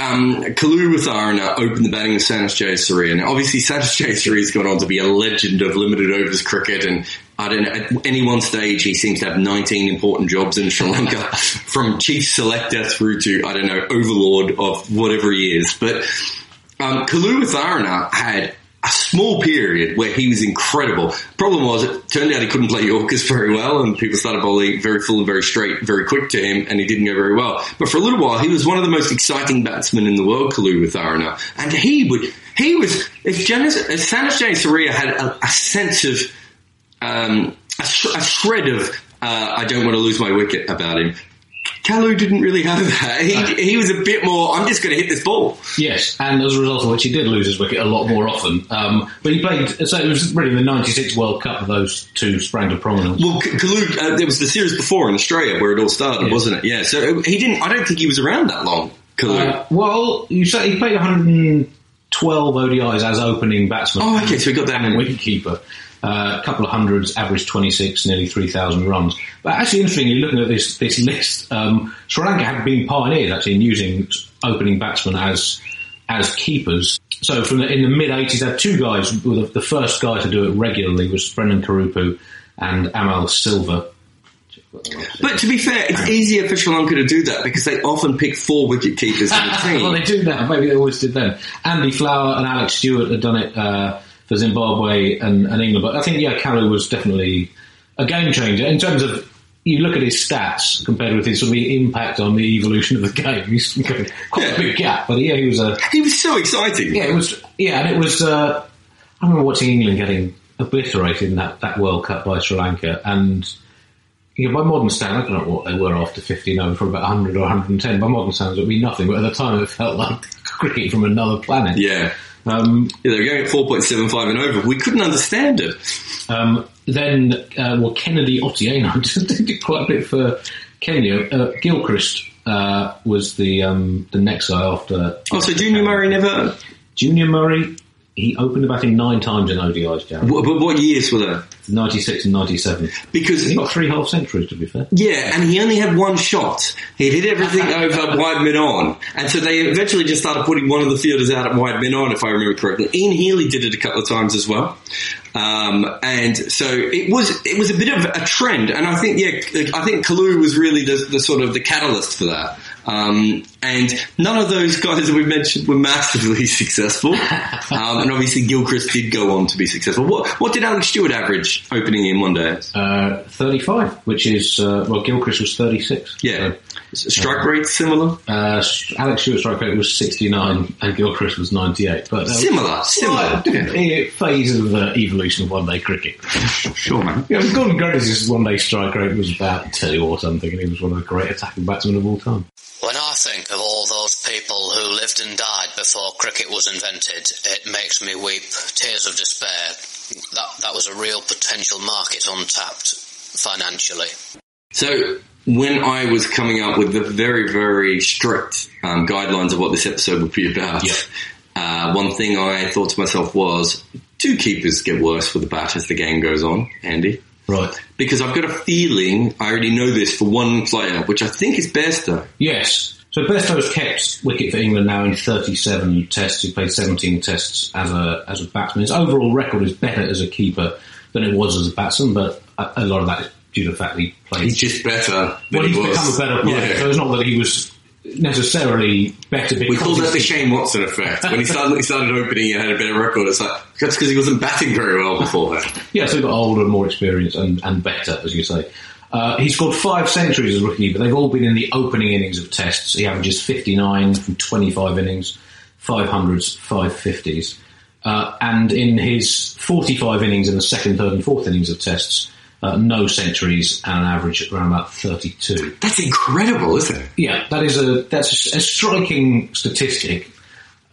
B: um, Kaluwitharana opened the batting with Sanath Jayasuriya. Now, obviously, Sanath Jayasuriya has gone on to be a legend of limited overs cricket, and I don't know, at any one stage, he seems to have 19 important jobs in Sri Lanka, from chief selector through to, I don't know, overlord of whatever he is. But um, Kaluwitharana had a small period where he was incredible. Problem was, it turned out he couldn't play Yorkers very well, and people started bowling very full and very straight, very quick to him, and he didn't go very well. But for a little while, he was one of the most exciting batsmen in the world, Kaluwitharana, and he would, he was, if Janis, if Sanath Jayasuriya had a, a sense of, um, a, sh- a shred of, uh, I don't want to lose my wicket about him. Kalu didn't really have that. He, he was a bit more, I'm just going to hit this ball.
C: Yes, and as a result of which he did lose his wicket a lot more often. Um, but he played, so it was really the 96 World Cup those two sprang to prominence.
B: Well, Kalu, uh, there was the series before in Australia where it all started,
C: Yeah.
B: wasn't it? Yeah. So he didn't. I don't think he was around that long. Kalu.
C: Uh, well, you say he played 112 ODIs as opening batsman.
B: oh, okay. So we got that.
C: and wicketkeeper. Uh, a couple of hundreds, average 26, nearly 3,000 runs. But actually, interestingly, looking at this this list, um, Sri Lanka had been pioneers actually in using opening batsmen as as keepers. So from the, in the mid 80s, they had two guys. The, the first guy to do it regularly was Brendon Kuruppu and Amal Silva.
B: But to be fair, it's easier for Sri Lanka to do that because they often pick four wicket keepers in the team.
C: well, they do now. Maybe they always did then. Andy Flower and Alex Stewart had done it uh, for Zimbabwe and, and England. But I think, yeah, Kalu was definitely a game changer in terms of. You look at his stats compared with his sort of impact on the evolution of the game. He's quite
B: Yeah.
C: a big gap, but yeah, he was a
B: he was so exciting.
C: yeah, it was yeah, and it was. Uh, I remember watching England getting obliterated in that, that World Cup by Sri Lanka, and you know, by modern standards, I don't know what they were after 15 over for about 100 or 110. By modern standards, it would be nothing, but at the time, it felt like cricket from another planet.
B: Yeah.
C: Um,
B: Yeah, they were going at 4.75 and over. We couldn't understand it.
C: um, then, uh, well, Kennedy Otieno did quite a bit for Kenya. Uh, Gilchrist uh, was the um, the next guy after
B: Oh, so Junior Murray never.
C: Junior Murray. He opened the batting nine times in ODIs, Jarrod.
B: But what years were they?
C: 96 and 97.
B: Because
C: He got three half centuries, to be fair.
B: Yeah, and he only had one shot. He hit everything over wide mid on. And so they eventually just started putting one of the fielders out at wide mid on, if I remember correctly. Ian Healy did it a couple of times as well. Um, and so it was, it was a bit of a trend. And I think, yeah, I think Kalu was really the, the sort of the catalyst for that. Um, and none of those guys that we mentioned were massively successful. Um, and obviously Gilchrist did go on to be successful. What, what did Alex Stewart average opening in one day?
C: Uh, 35, which is, uh, well, Gilchrist was 36.
B: Yeah. Strike rate similar?
C: Uh, Alex Stewart's strike rate was 69 and Gilchrist was 98. But, uh,
B: Similar, similar.
C: slight,
B: Yeah.
C: phase of uh, evolution of one day cricket.
B: Sure, man.
C: Yeah, Gordon Grady's one day strike rate was about two or something, and he was one of the great attacking batsmen of all time.
F: When I think of all those people who lived and died before cricket was invented, it makes me weep tears of despair. That that was a real potential market untapped financially.
B: So when I was coming up with the very, very strict um, guidelines of what this episode would be about,
C: Yeah.
B: uh, one thing I thought to myself was, do keepers get worse with the bat as the game goes on, Andy?
C: Right.
B: Because I've got a feeling I already know this for one player, which I think is Bairstow.
C: Yes. So Bairstow's kept wicket for England now in 37 tests. He played 17 tests as a as a batsman. His overall record is better as a keeper than it was as a batsman, but a, a lot of that is due to the fact that he played.
B: He's just better. than
C: well,
B: he
C: he's
B: was.
C: become a better player.
B: Yeah.
C: So it's not that he was necessarily better because
B: We call that the Shane Watson effect. When he started, he started opening and had a better record, it's like, that's because he wasn't batting very well beforehand.
C: Yeah, so he got older, more experienced, and, and better, as you say. Uh, he scored five centuries as a rookie, but they've all been in the opening innings of tests. He averages 59 from 25 innings, 500s, 550s. Uh, and in his 45 innings in the second, third, and fourth innings of tests, uh, no centuries and an average around about 32.
B: That's incredible, isn't it?
C: Yeah, that is a that's a striking statistic.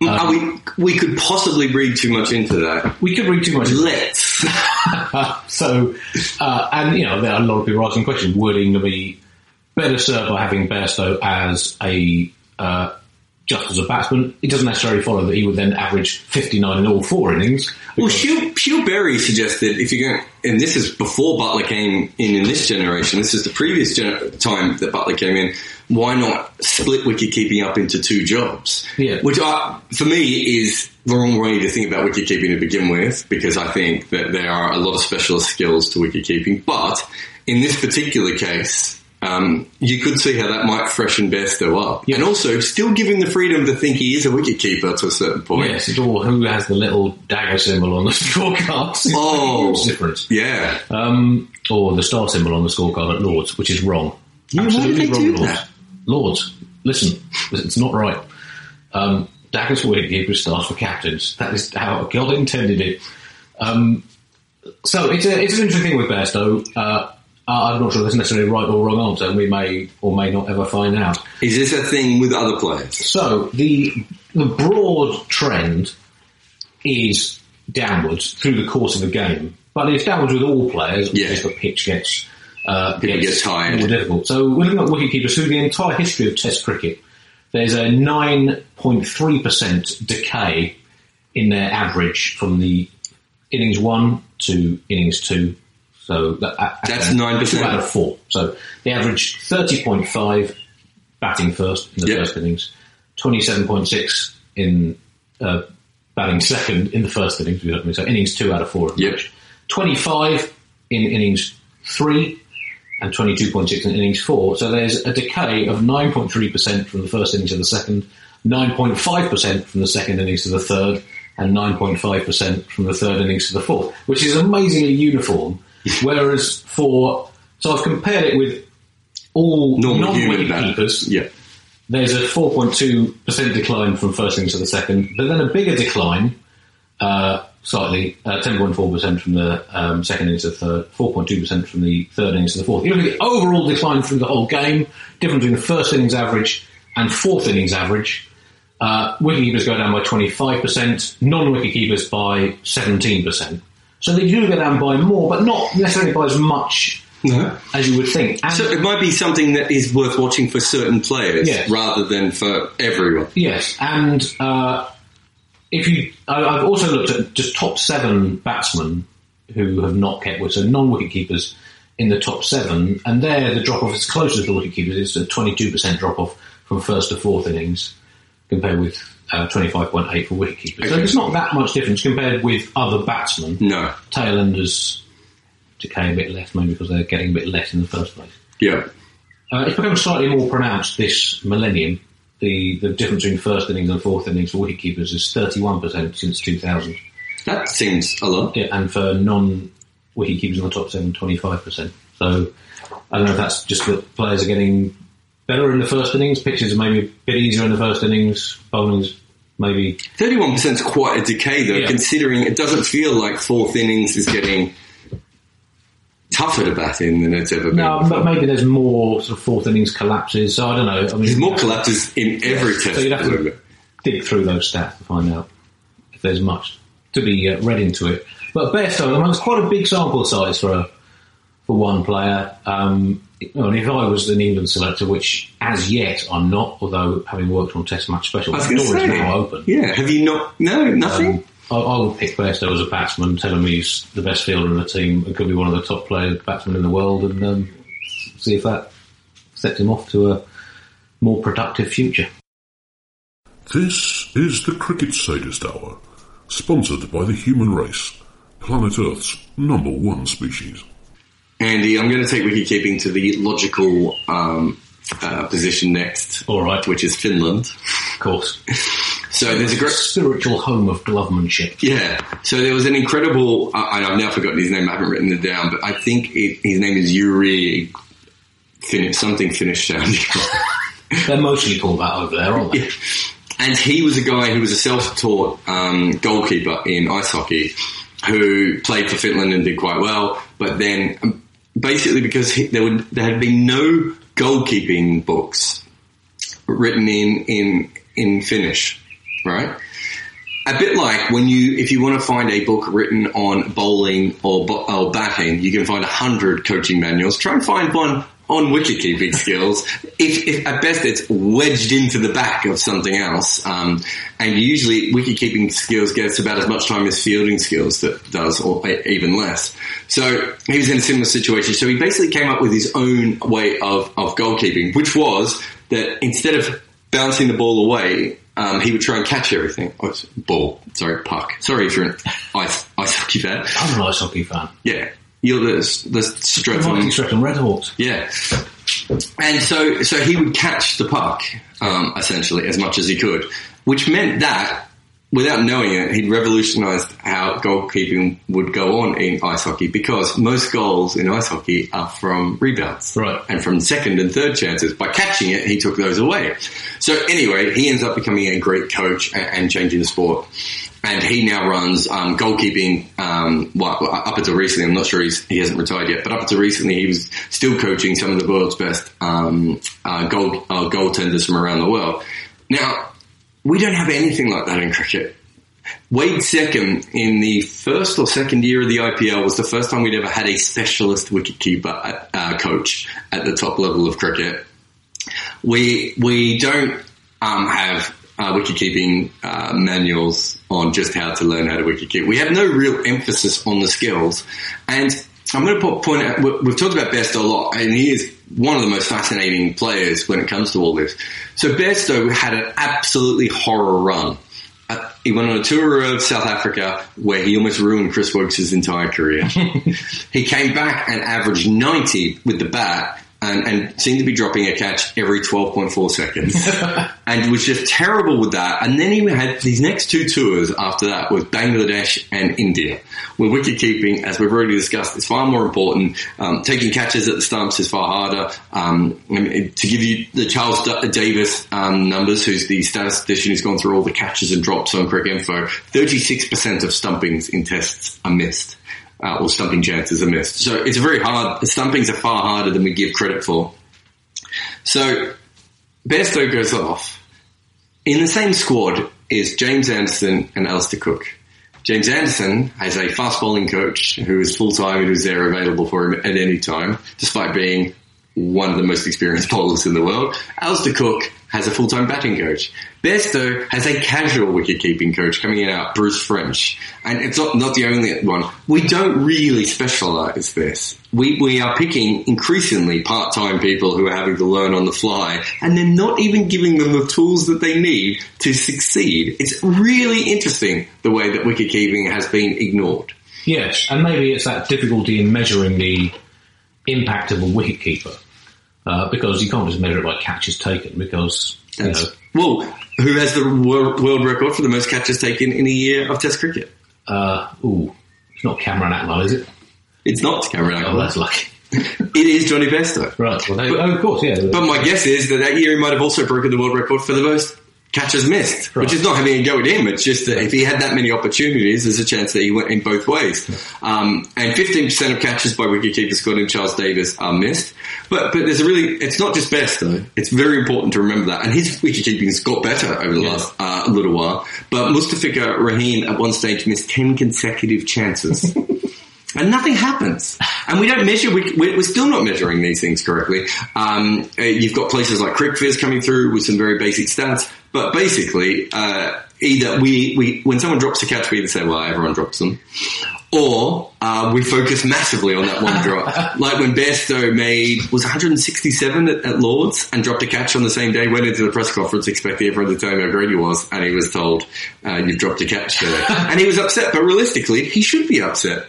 B: Are we, we could possibly read too much into that.
C: We could read too much.
B: Let's.
C: so, uh, and you know, there are a lot of people asking the question: Would England be better served by having Bairstow as a uh, just as a batsman? It doesn't necessarily follow that he would then average 59 in all four innings.
B: Well,
C: because-
B: Shield Berry suggested if you're going, and this is before Buttler came in in this generation. This is the previous gener- time that Buttler came in. Why not split wicket keeping up into two jobs?
C: Yeah.
B: Which I, for me is the wrong way to think about wicket keeping to begin with, because I think that there are a lot of specialist skills to wicket keeping. But in this particular case, um, you could see how that might freshen Bairstow up, and also still giving the freedom to think he is a wicket keeper to a certain point.
C: Yes, it's all who has the little dagger symbol on the scorecard. It's
B: Oh.
C: difference.
B: Yeah.
C: Um, or the star symbol on the scorecard at Lords, which is wrong.
B: Yeah,
C: Absolutely wrong,
B: do
C: Lords.
B: that?
C: Lords, listen, it's not right. Um, daggers for wicketkeepers, stars for captains. That is how God intended it. Um, so it's, a, it's an interesting thing with Bairstow. Uh, I'm not sure there's necessarily a right or wrong answer, and we may or may not ever find out.
B: Is this a thing with other players?
C: So the the broad trend is downwards through the course of a game, but it's downwards with all players
B: Yeah.
C: because the pitch gets uh,
B: People
C: gets
B: tired.
C: more difficult. So we're looking at wicketkeepers through the entire history of Test cricket. There's a 9.3% decay in their average from the innings one to innings two. So that, uh,
B: That's 9%.
C: Out of four. So the average 30.5 batting first in the
B: Yep.
C: first innings, 27.6 in uh, batting second in the first innings. So innings two out of four.
B: Yep.
C: 25 in innings three and 22.6 in innings four. So there's a decay of 9.3% from the first innings to the second, 9.5% from the second innings to the third, and 9.5% from the third innings to the fourth, which is amazingly uniform. Whereas for, so I've compared it with all
B: Normal human
C: keepers,
B: Yeah.
C: there's a 4.2% decline from first innings to the second, but then a bigger decline, uh, slightly, uh, 10.4% from the um, second innings to the third, 4.2% from the third innings to the fourth. You look at the overall decline through the whole game, difference between the first innings average and fourth innings average. Uh, wicketkeepers go down by 25%, non-wicketkeepers by 17%. So they do go down by more, but not necessarily by as much
B: No.
C: as you would think. And
B: So it might be something that is worth watching for certain players
C: Yes.
B: rather than for everyone.
C: Yes, and uh, if you, I, I've also looked at just top seven batsmen who have not kept with, so non-wicket keepers in the top seven, and there the drop off is closer to the wicket keepers. It's a twenty-two percent drop off from first to fourth innings, compared with uh, twenty-five point eight for wicket keepers. So
B: Okay.
C: it's not that much difference compared with other batsmen.
B: No.
C: Tailenders decay a bit less, maybe because they're getting a bit less in the first place.
B: Yeah.
C: Uh, it's become slightly more pronounced this millennium. The the difference between first innings and fourth innings for wicketkeepers is 31% since 2000.
B: That seems a lot.
C: Yeah, and for non wicketkeepers in the top seven, 25%. So I don't know if that's just that players are getting better in the first innings, pitches are maybe a bit easier in the first innings, bowling's maybe.
B: 31% is quite a decay though,
C: Yeah.
B: considering it doesn't feel like fourth innings is getting tougher to bat in than it's ever been.
C: No,
B: before.
C: but maybe there's more sort of fourth innings collapses. So I don't know. I mean,
B: There's more collapses in every
C: Yes.
B: test
C: So you'd have to dig through those stats to find out if there's much to be uh, read into it. But Bairstow, I mean, it's quite a big sample size for a, for one player. Um, you know, and if I was an England selector, which as yet I'm not, although having worked on Test match special,
B: I was
C: that door is now open.
B: yeah, have you not? No, nothing.
C: Um, I, I would pick Bairstow as a batsman, tell him he's the best fielder in the team, and could be one of the top player batsmen in the world, and um, see if that sets him off to a more productive future.
A: This is the Cricket Sadist Hour, sponsored by the human race, planet Earth's number one species.
B: Andy, I'm going to take wicket keeping to the logical um, uh, position next.
C: All right.
B: Which is Finland.
C: Of course.
B: So there's a great.
C: spiritual home of glovemanship.
B: Yeah. So there was an incredible, uh, I've now forgotten his name, I haven't written it down, but I think it, his name is Yuri Finnish, something Finnish sounding.
C: They're mostly called that over there, aren't they?
B: Yeah. And he was a guy who was a self-taught um, goalkeeper in ice hockey who played for Finland and did quite well. But then, basically, because he, there, would, there had been no goalkeeping books written in in in Finnish, right? A bit like when you, if you want to find a book written on bowling or, or batting, you can find a hundred coaching manuals. Try and find one on wicket keeping skills. If, if at best it's wedged into the back of something else, um, and usually wicket keeping skills gets about as much time as fielding skills that does, or even less. So he was in a similar situation. So he basically came up with his own way of of goalkeeping, which was that instead of bouncing the ball away, um, he would try and catch everything. Oh, ball, sorry, puck. Sorry if you're an ice ice hockey fan.
C: I'm an ice hockey fan.
B: Yeah, you're the the
C: Mighty
B: Streatham.
C: Streatham Redhawks.
B: Yeah. And so, so he would catch the puck, um, essentially, as much as he could, which meant that, without knowing it, he'd revolutionized how goalkeeping would go on in ice hockey because most goals in ice hockey are from rebounds.
C: Right.
B: And from second and third chances. By catching it, he took those away. So anyway, he ends up becoming a great coach and, and changing the sport. And he now runs um, goalkeeping. Um, well, up until recently, I'm not sure he hasn't retired yet, but up until recently, he was still coaching some of the world's best um, uh, goal uh, goaltenders from around the world. Now, we don't have anything like that in cricket. Wade Seccombe in the first or second year of the IPL was the first time we'd ever had a specialist wicketkeeper uh, coach at the top level of cricket. We we don't um, have uh, keeping uh, manuals on just how to learn how to wicket keep. We have no real emphasis on the skills, and I'm going to point out we- we've talked about Bairstow a lot, and he is one of the most fascinating players when it comes to all this. So Bairstow had an absolutely horror run. Uh, he went on a tour of South Africa where he almost ruined Chris Woakes' entire career. he came back and averaged 90 with the bat and, and seemed to be dropping a catch every 12.4 seconds and was just terrible with that. And then he had these next two tours after that with Bangladesh and India, where wicket keeping, as we've already discussed, is far more important. Um, taking catches at the stumps is far harder. Um, I mean, to give you the Charles D- Davis um, numbers, who's the statistician who's gone through all the catches and drops on Cricinfo, 36% of stumpings in tests are missed. Uh, or stumping chances are missed. So it's very hard. Stumpings are far harder than we give credit for. So Bairstow goes off. In the same squad is James Anderson and Alastair Cook. James Anderson has a fast bowling coach who is full time and who's there available for him at any time, despite being one of the most experienced bowlers in the world. Alastair Cook has a full time batting coach. Bairstow has a casual wicket keeping coach coming in out, Bruce French. And it's not, not the only one. We don't really specialise this. We, we are picking increasingly part time people who are having to learn on the fly and they're not even giving them the tools that they need to succeed. It's really interesting the way that wicket keeping has been ignored.
C: Yes, and maybe it's that difficulty in measuring the impact of a wicket keeper. Uh, because you can't just measure it by catches taken because, you know,
B: well, who has the world, record for the most catches taken in a year of Test cricket?
C: uh, ooh, it's not Cameron Atwell, is it?
B: It's not Cameron
C: Oh,
B: Atwell.
C: that's lucky.
B: It is Jonny Bairstow.
C: Right, well, they, oh, of course, yeah.
B: But my guess is that that year he might have also broken the world record for the most catches missed,
C: Right.
B: which is not having a go at him. It's just that if he had that many opportunities, there's a chance that he went in both ways. Um, and 15% of catches by wicketkeepers scored in Charles Davis are missed. But but there's a really, it's not just best though. It's very important to remember that. And his wicketkeeping's got better over the
C: Yeah.
B: last uh, little while. But Mushfiqur Rahim at one stage missed 10 consecutive chances. and nothing happens. And we don't measure, we, we're we're still not measuring these things correctly. Um, uh, you've got places like CricViz coming through with some very basic stats, but basically, uh, either we, we, when someone drops a catch, we either say, well, everyone drops them, or uh, we focus massively on that one drop. like when Bairstow made, was 167 at, at Lords and dropped a catch on the same day, went into the press conference expecting everyone to tell him how great he was, and he was told, uh, you've dropped a catch today. and he was upset, but realistically, he should be upset.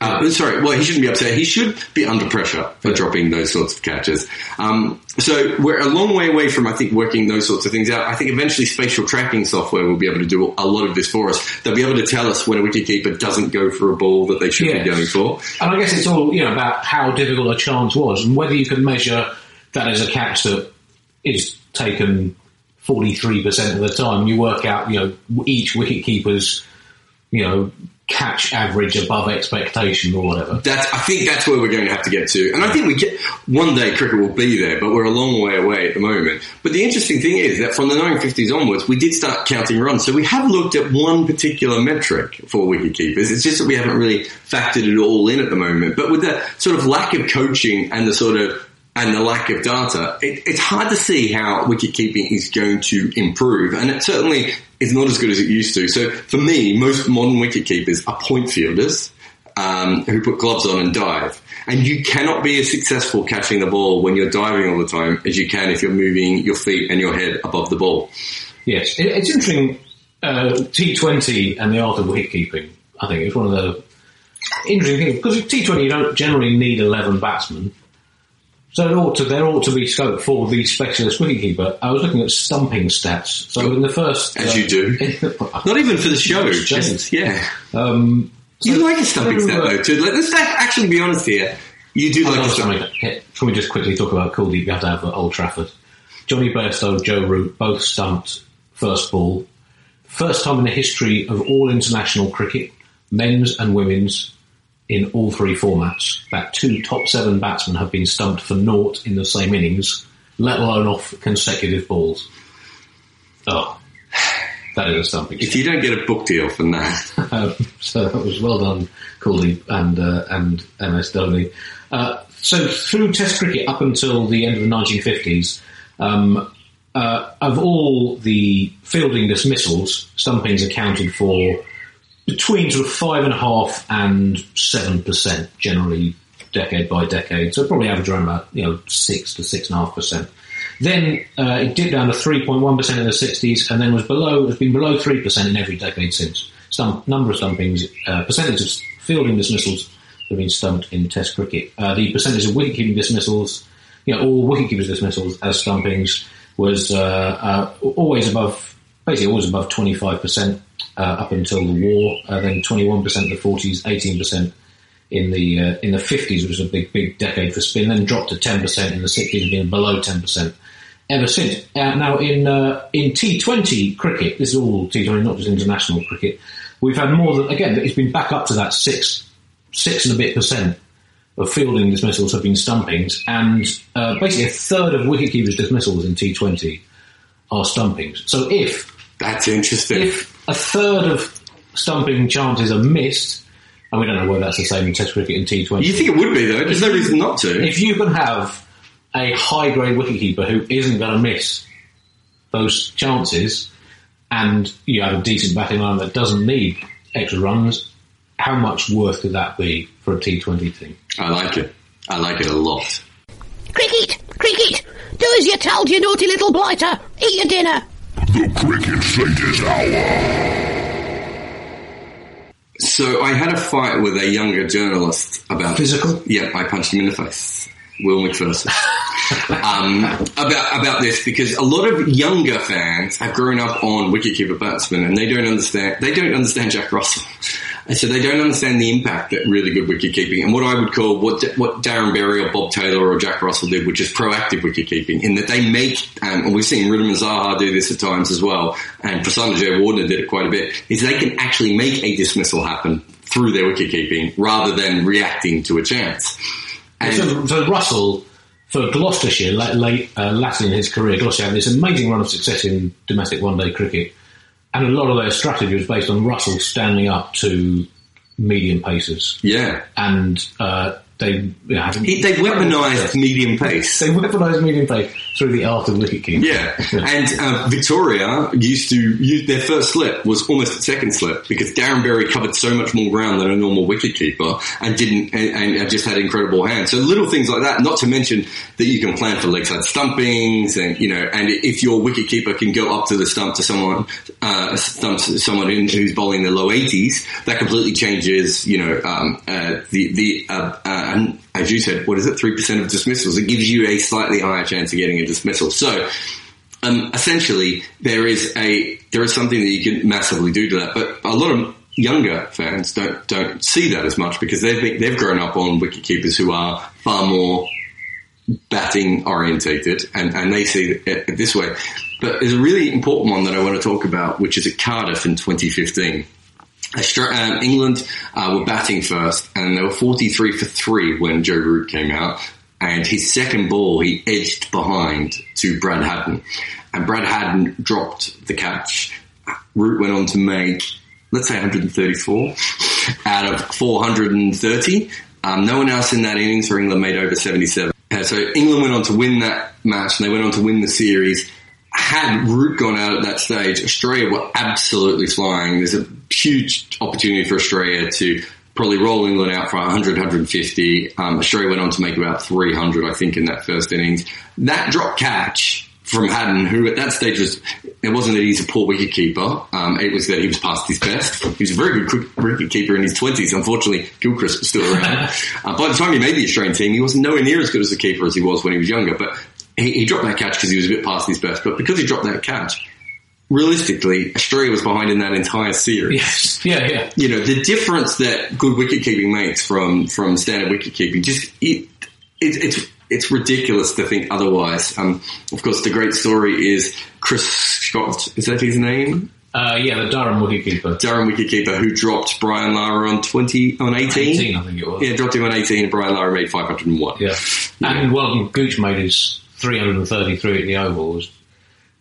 B: Uh, sorry, well, he shouldn't be upset. He should be under pressure for dropping those sorts of catches. Um, so we're a long way away from, I think, working those sorts of things out. I think eventually spatial tracking software will be able to do a lot of this for us. They'll be able to tell us when a wicketkeeper doesn't go for a ball that they should be going for.
C: And I guess it's all you know about how difficult a chance was, and whether you can measure that as a catch that is taken forty three percent of the time. You work out, you know, each wicket keeper's, you know, catch average above expectation or whatever.
B: That's, I think that's where we're going to have to get to. And I think we get, one day cricket will be there, but we're a long way away at the moment. But the interesting thing is that from the 1950s onwards, we did start counting runs. So we have looked at one particular metric for wicket keepers. It's just that we haven't really factored it all in at the moment. But with the sort of lack of coaching and the sort of and the lack of data, it, it's hard to see how wicket keeping is going to improve. And it certainly is not as good as it used to. So for me, most modern wicket keepers are point fielders um, who put gloves on and dive. And you cannot be as successful catching the ball when you're diving all the time as you can if you're moving your feet and your head above the ball.
C: Yes, it, it's interesting. Uh, T20 and the art of wicket keeping, I think, is one of the interesting things because with T20 you don't generally need eleven batsmen, so it ought to there ought to be scope for the specialist wicketkeeper. I was looking at stumping stats. So in the first,
B: As
C: uh,
B: you do. Not even for the show,
C: Just
B: just, yeah.
C: Um,
B: You like a stumping
C: so,
B: stat though too. Let- Let's actually be honest here. You do like a stumping.
C: Can we just quickly talk about Kuldeep Yadav at Old Trafford? Jonny Bairstow, Joe Root, both stumped first ball. First time in the history of all international cricket, men's and women's, in all three formats, that two top seven batsmen have been stumped for naught in the same innings, let alone off consecutive balls. Oh, that is a stumping.
B: If you don't get a book deal from that,
C: Um, so that was well done, Cooley and uh, and MS Dhoni. Uh, so through Test cricket up until the end of the 1950s, um, uh, of all the fielding dismissals, stumpings accounted for between sort of five and a half and seven percent, generally decade by decade. So probably average around about you know six to six and a half percent. Then uh, it dipped down to 3.1% in the 60s, and then was below. Has been below three percent in every decade since. Stump, number of stumpings, uh, percentage of fielding dismissals have been stumped in Test cricket. Uh, the percentage of wicket-keeping dismissals, you know, all wicket-keepers dismissals as stumpings was uh, uh, always above, basically always above 25% uh, up until the war. Uh, then 21% in the 40s, 18% in the uh, in the 50s, which was a big big decade for spin. Then dropped to 10% in the 60s, and been below 10% ever since. Uh, now, in uh, in T20 cricket, this is all T20, not just international cricket. We've had more than again. It's been back up to that six six and a bit percent of fielding dismissals have been stumpings, and uh, basically a third of wicketkeepers' dismissals in T20 are stumpings. So if
B: that's interesting.
C: if a third of stumping chances are missed, and we don't know whether that's the same in Test cricket and T20.
B: you think it would be though? There's no reason not to.
C: if you can have a high grade wicketkeeper who isn't going to miss those chances, and you have a decent batting line that doesn't need extra runs, how much worth could that be for a T20 team?
B: I like it. I like it a lot.
D: Cricket! Cricket! Do as you're told, you naughty little blighter! Eat your dinner!
A: The Cricket Sadist Hour.
B: So I had a fight with a younger journalist about
C: Physical?
B: Yeah, I punched him in the face. Will McPherson. um, about about this because a lot of younger fans have grown up on wicketkeeper batsmen and they don't understand they don't understand Jack Russell. And so they don't understand the impact that really good wicket keeping and what I would call what what Darren Berry or Bob Taylor or Jack Russell did, which is proactive wicket keeping, in that they make um, and we've seen Wriddhiman Saha do this at times as well, and Prasanna Jayawardene did it quite a bit. Is they can actually make a dismissal happen through their wicket keeping rather than reacting to a chance. And
C: So, so Russell, for Gloucestershire, late, late uh, in his career, Gloucestershire had this amazing run of success in domestic one-day cricket, and a lot of their strategy was based on Russell standing up to medium pacers,
B: yeah,
C: and uh, they
B: He- they weaponised medium pace.
C: They weaponised medium pace through the art of wicket keeping.
B: Yeah, and uh, Victoria used to use their first slip was almost a second slip because Darren Berry covered so much more ground than a normal wicketkeeper and didn't and, and just had incredible hands. So little things like that. Not to mention that you can plan for leg side stumpings and you know, and if your wicket keeper can go up to the stump to someone, uh, stump someone in, who's bowling the low eighties, that completely changes. You know, um, uh, the the uh, uh, and as you said, what is it? Three percent of dismissals. It gives you a slightly higher chance of getting a dismissal. So um, essentially there is a there is something that you can massively do to that, but a lot of younger fans don't don't see that as much because they've been, they've grown up on wicket keepers who are far more batting orientated and, and they see it this way. But there's a really important one that I want to talk about, which is at Cardiff in 2015. Um, England uh, were batting first, and they were 43 for three when Joe Root came out. And his second ball, he edged behind to Brad Haddin, and Brad Haddin dropped the catch. Root went on to make, let's say, 134 out of 430. Um, no one else in that innings for England made over 77. Uh, so England went on to win that match and they went on to win the series. Had Root gone out at that stage, Australia were absolutely flying. There's a huge opportunity for Australia to probably roll England out for 100, 150. Um, Australia went on to make about 300, I think, in that first innings. That drop catch from Haddin, who at that stage was, it wasn't that he's a poor wicket keeper. Um, it was that he was past his best. He was a very good quick wicket keeper in his twenties. Unfortunately, Gilchrist was still around. uh, by the time he made the Australian team, he was nowhere near as good as a keeper as he was when he was younger. But he, he dropped that catch because he was a bit past his best. But because he dropped that catch, realistically, Australia was behind in that entire series
C: Yes. Yeah, yeah.
B: you know the difference that good wicket keeping makes from from standard wicket keeping just it, it it's it's ridiculous to think otherwise. Um, of course, the great story is Chris Scott. Is that his name?
C: Uh, yeah, the Durham wicketkeeper.
B: Durham wicketkeeper who dropped Brian Lara on twenty on eighteen.
C: 18, I think it was.
B: Yeah, dropped him on eighteen. and Brian Lara made five hundred and one.
C: Yeah. And well, Gooch made his 333 at the Oval. Was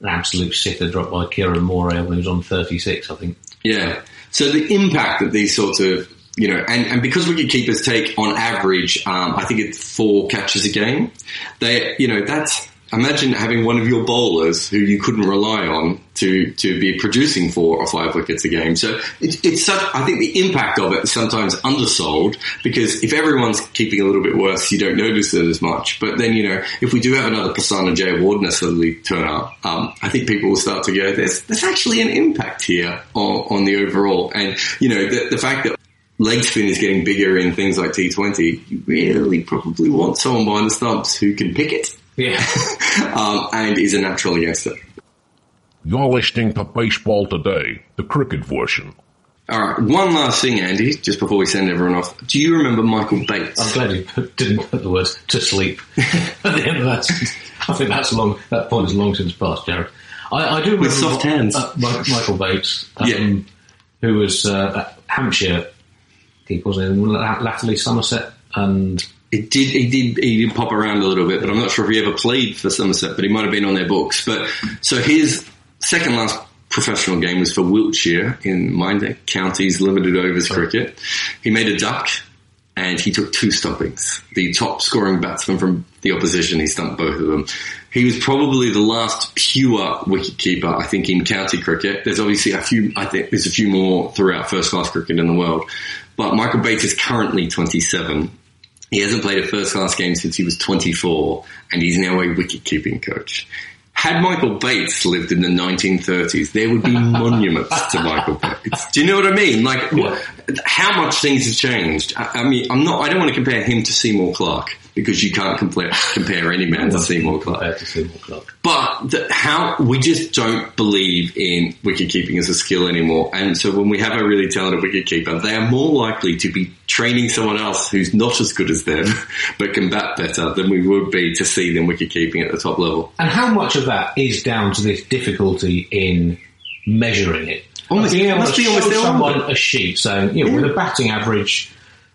C: an absolute sitter dropped by Kiran More when he was on 36, I think.
B: Yeah. So the impact that these sorts of, you know, and, and because wicket keepers take on average, um, I think it's four catches a game. They, you know, that's, imagine having one of your bowlers who you couldn't rely on to, to be producing four or five wickets a game. So it's, it's such, I think the impact of it is sometimes undersold because if everyone's keeping a little bit worse, you don't notice it as much. But then, you know, if we do have another Prasanna Jayawardene suddenly turn up, um, I think people will start to go, there's, there's actually an impact here on, on the overall. And, you know, the, the fact that leg spin is getting bigger in things like T20, you really probably want someone behind the stumps who can pick it
C: Yeah.
B: um, and is a natural against it.
A: You're listening to Baseball Today, the cricket version.
B: All right, one last thing, Andy, just before we send everyone off. Do you remember Michael Bates?
C: I'm glad you put, didn't put the word to sleep at the end of that. I think that's long. That point is long since past, Jarrod. I, I do remember
B: soft
C: Mi-
B: hands.
C: uh, Michael Bates, um,
B: Yeah.
C: who was uh, at Hampshire keeper, wasn't he? Latterly Somerset, and
B: It did, he did, he did pop around a little bit, but I'm not sure if he ever played for Somerset, but he might have been on their books. But so his second last professional game was for Wiltshire in Minor Counties Limited Overs Cricket. He made a duck and he took two stumpings. The top scoring batsman from the opposition, he stumped both of them. He was probably the last pure wicketkeeper, I think, in county cricket. There's obviously a few, I think there's a few more throughout first class cricket in the world. But Michael Bates is currently 27. He hasn't played a first class game since he was 24 and he's now a wicket keeping coach. Had Michael Bates lived in the 1930s, there would be monuments to Michael Bates. Do you know what I mean? Like, what, how much things have changed. I, I mean, I'm not, I don't want to compare him to Seymour Clark because you can't compare, compare any man to Seymour Clark.
C: to Seymour Clark.
B: But the, how we just don't believe in wicket keeping as a skill anymore. And so when we have a really talented wicket keeper, they are more likely to be training someone else who's not as good as them, but can bat better than we would be to see them wicket keeping at the top level.
C: And how much of that is down to this difficulty in measuring it?
B: Almost-
C: Being able
B: must
C: to
B: be
C: show
B: almost
C: someone a sheet saying, you know, with a batting average,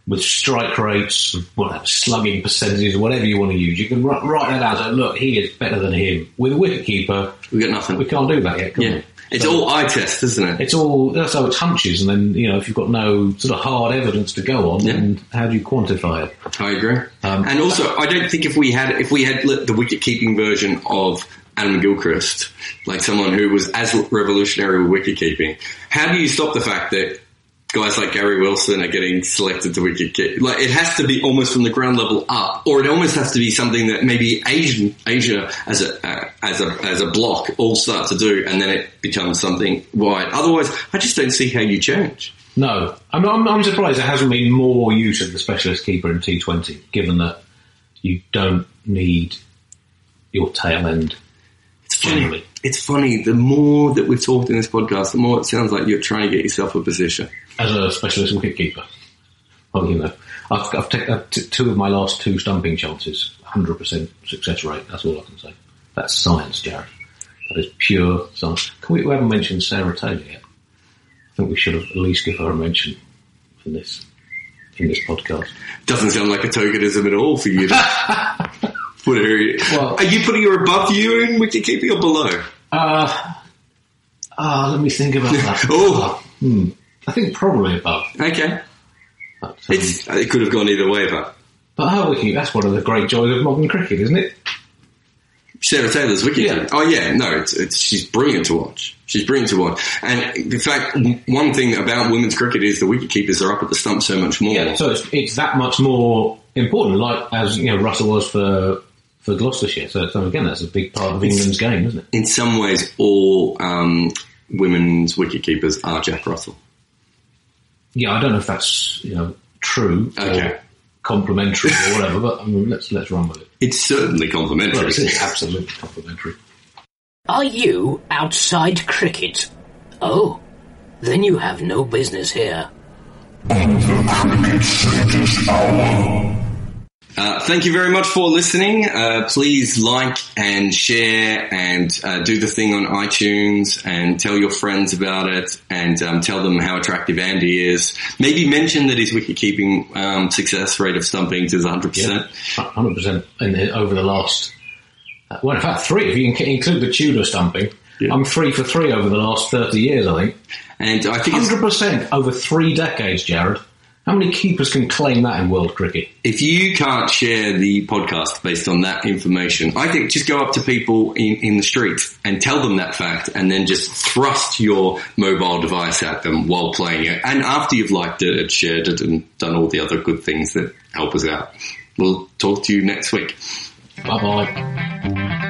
C: with strike rates, whatever, slugging percentages, whatever you want to use, you can write, write that out. and look, he is better than him. With a wicketkeeper,
B: We got nothing.
C: we can't do that yet, can
B: yeah.
C: we?
B: It's
C: So-
B: all eye test, isn't it?
C: It's all so it's hunches, and then you know if you've got no sort of hard evidence to go on,
B: Yeah.
C: then how do you quantify it?
B: I agree.
C: Um,
B: and also, I don't think if we had if we had the wicket keeping version of Adam Gilchrist, like someone who was as revolutionary with wicket keeping, how do you stop the fact that guys like Gary Wilson are getting selected to wicket keep? Like it has to be almost from the ground level up, or it almost has to be something that maybe Asian Asia as a uh, as a as a block all start to do, and then it becomes something wide. Otherwise, I just don't see how you change.
C: No, I'm, I'm, I'm surprised there hasn't been more use of the specialist keeper in T20, given that you don't need your tail end.
B: It's funny.
C: Generally.
B: It's funny. The more that we've talked in this podcast, the more it sounds like you're trying to get yourself a position.
C: As a specialist wicket keeper. Well, you know, I've, I've taken uh, t- two of my last two stumping chances, 100% success rate. That's all I can say. That's science, Jarrod. That is pure science. Can we, we haven't mentioned Sarah Taylor yet. I think we should have at least give her a mention for this in this podcast.
B: Doesn't sound like a tokenism at all for you. To put her.
C: Well-
B: are you putting her above you in wicket keeping or below?
C: Uh, ah, let me think about that.
B: Oh.
C: Hmm. I think probably above.
B: Okay,
C: But, um,
B: it's it could have gone either way, but
C: But her wicket, that's one of the great joys of modern cricket, isn't it?
B: Sarah Taylor's wicket.
C: Yeah.
B: Oh yeah, no, it's, it's she's brilliant to watch. She's brilliant to watch. And in fact, one thing about women's cricket is the wicket keepers are up at the stump so much more.
C: Yeah, so it's, it's that much more important, like as you know Russell was for for Gloucestershire. So, so again, that's a big part of England's game, isn't it?
B: in some ways, all um, women's wicket keepers are Jack Russell.
C: Yeah, I don't know if that's you know true
B: Okay.
C: or complimentary or whatever, but I mean, let's let's run with it.
B: It's certainly complimentary.
C: Well, it's absolutely complimentary.
D: Are you outside cricket? Oh, then you have no business here.
B: Uh, thank you very much for listening. Uh, please like and share and uh, do the thing on iTunes and tell your friends about it and um, tell them how attractive Andy is. Maybe mention that his wicket keeping um, success rate of stumpings is 100%.
C: Hundred percent over the last. uh, Well, in fact, three. If you include the Tudor stumping,
B: Yeah.
C: I'm three for three over the last thirty years. I think
B: And I think
C: hundred percent over three decades, Jarrod. How many keepers can claim that in world cricket?
B: if you can't share the podcast based on that information, I think just go up to people in, in the street and tell them that fact and then just thrust your mobile device at them while playing it. And after you've liked it and shared it and done all the other good things that help us out. We'll talk to you next week.
C: Bye bye.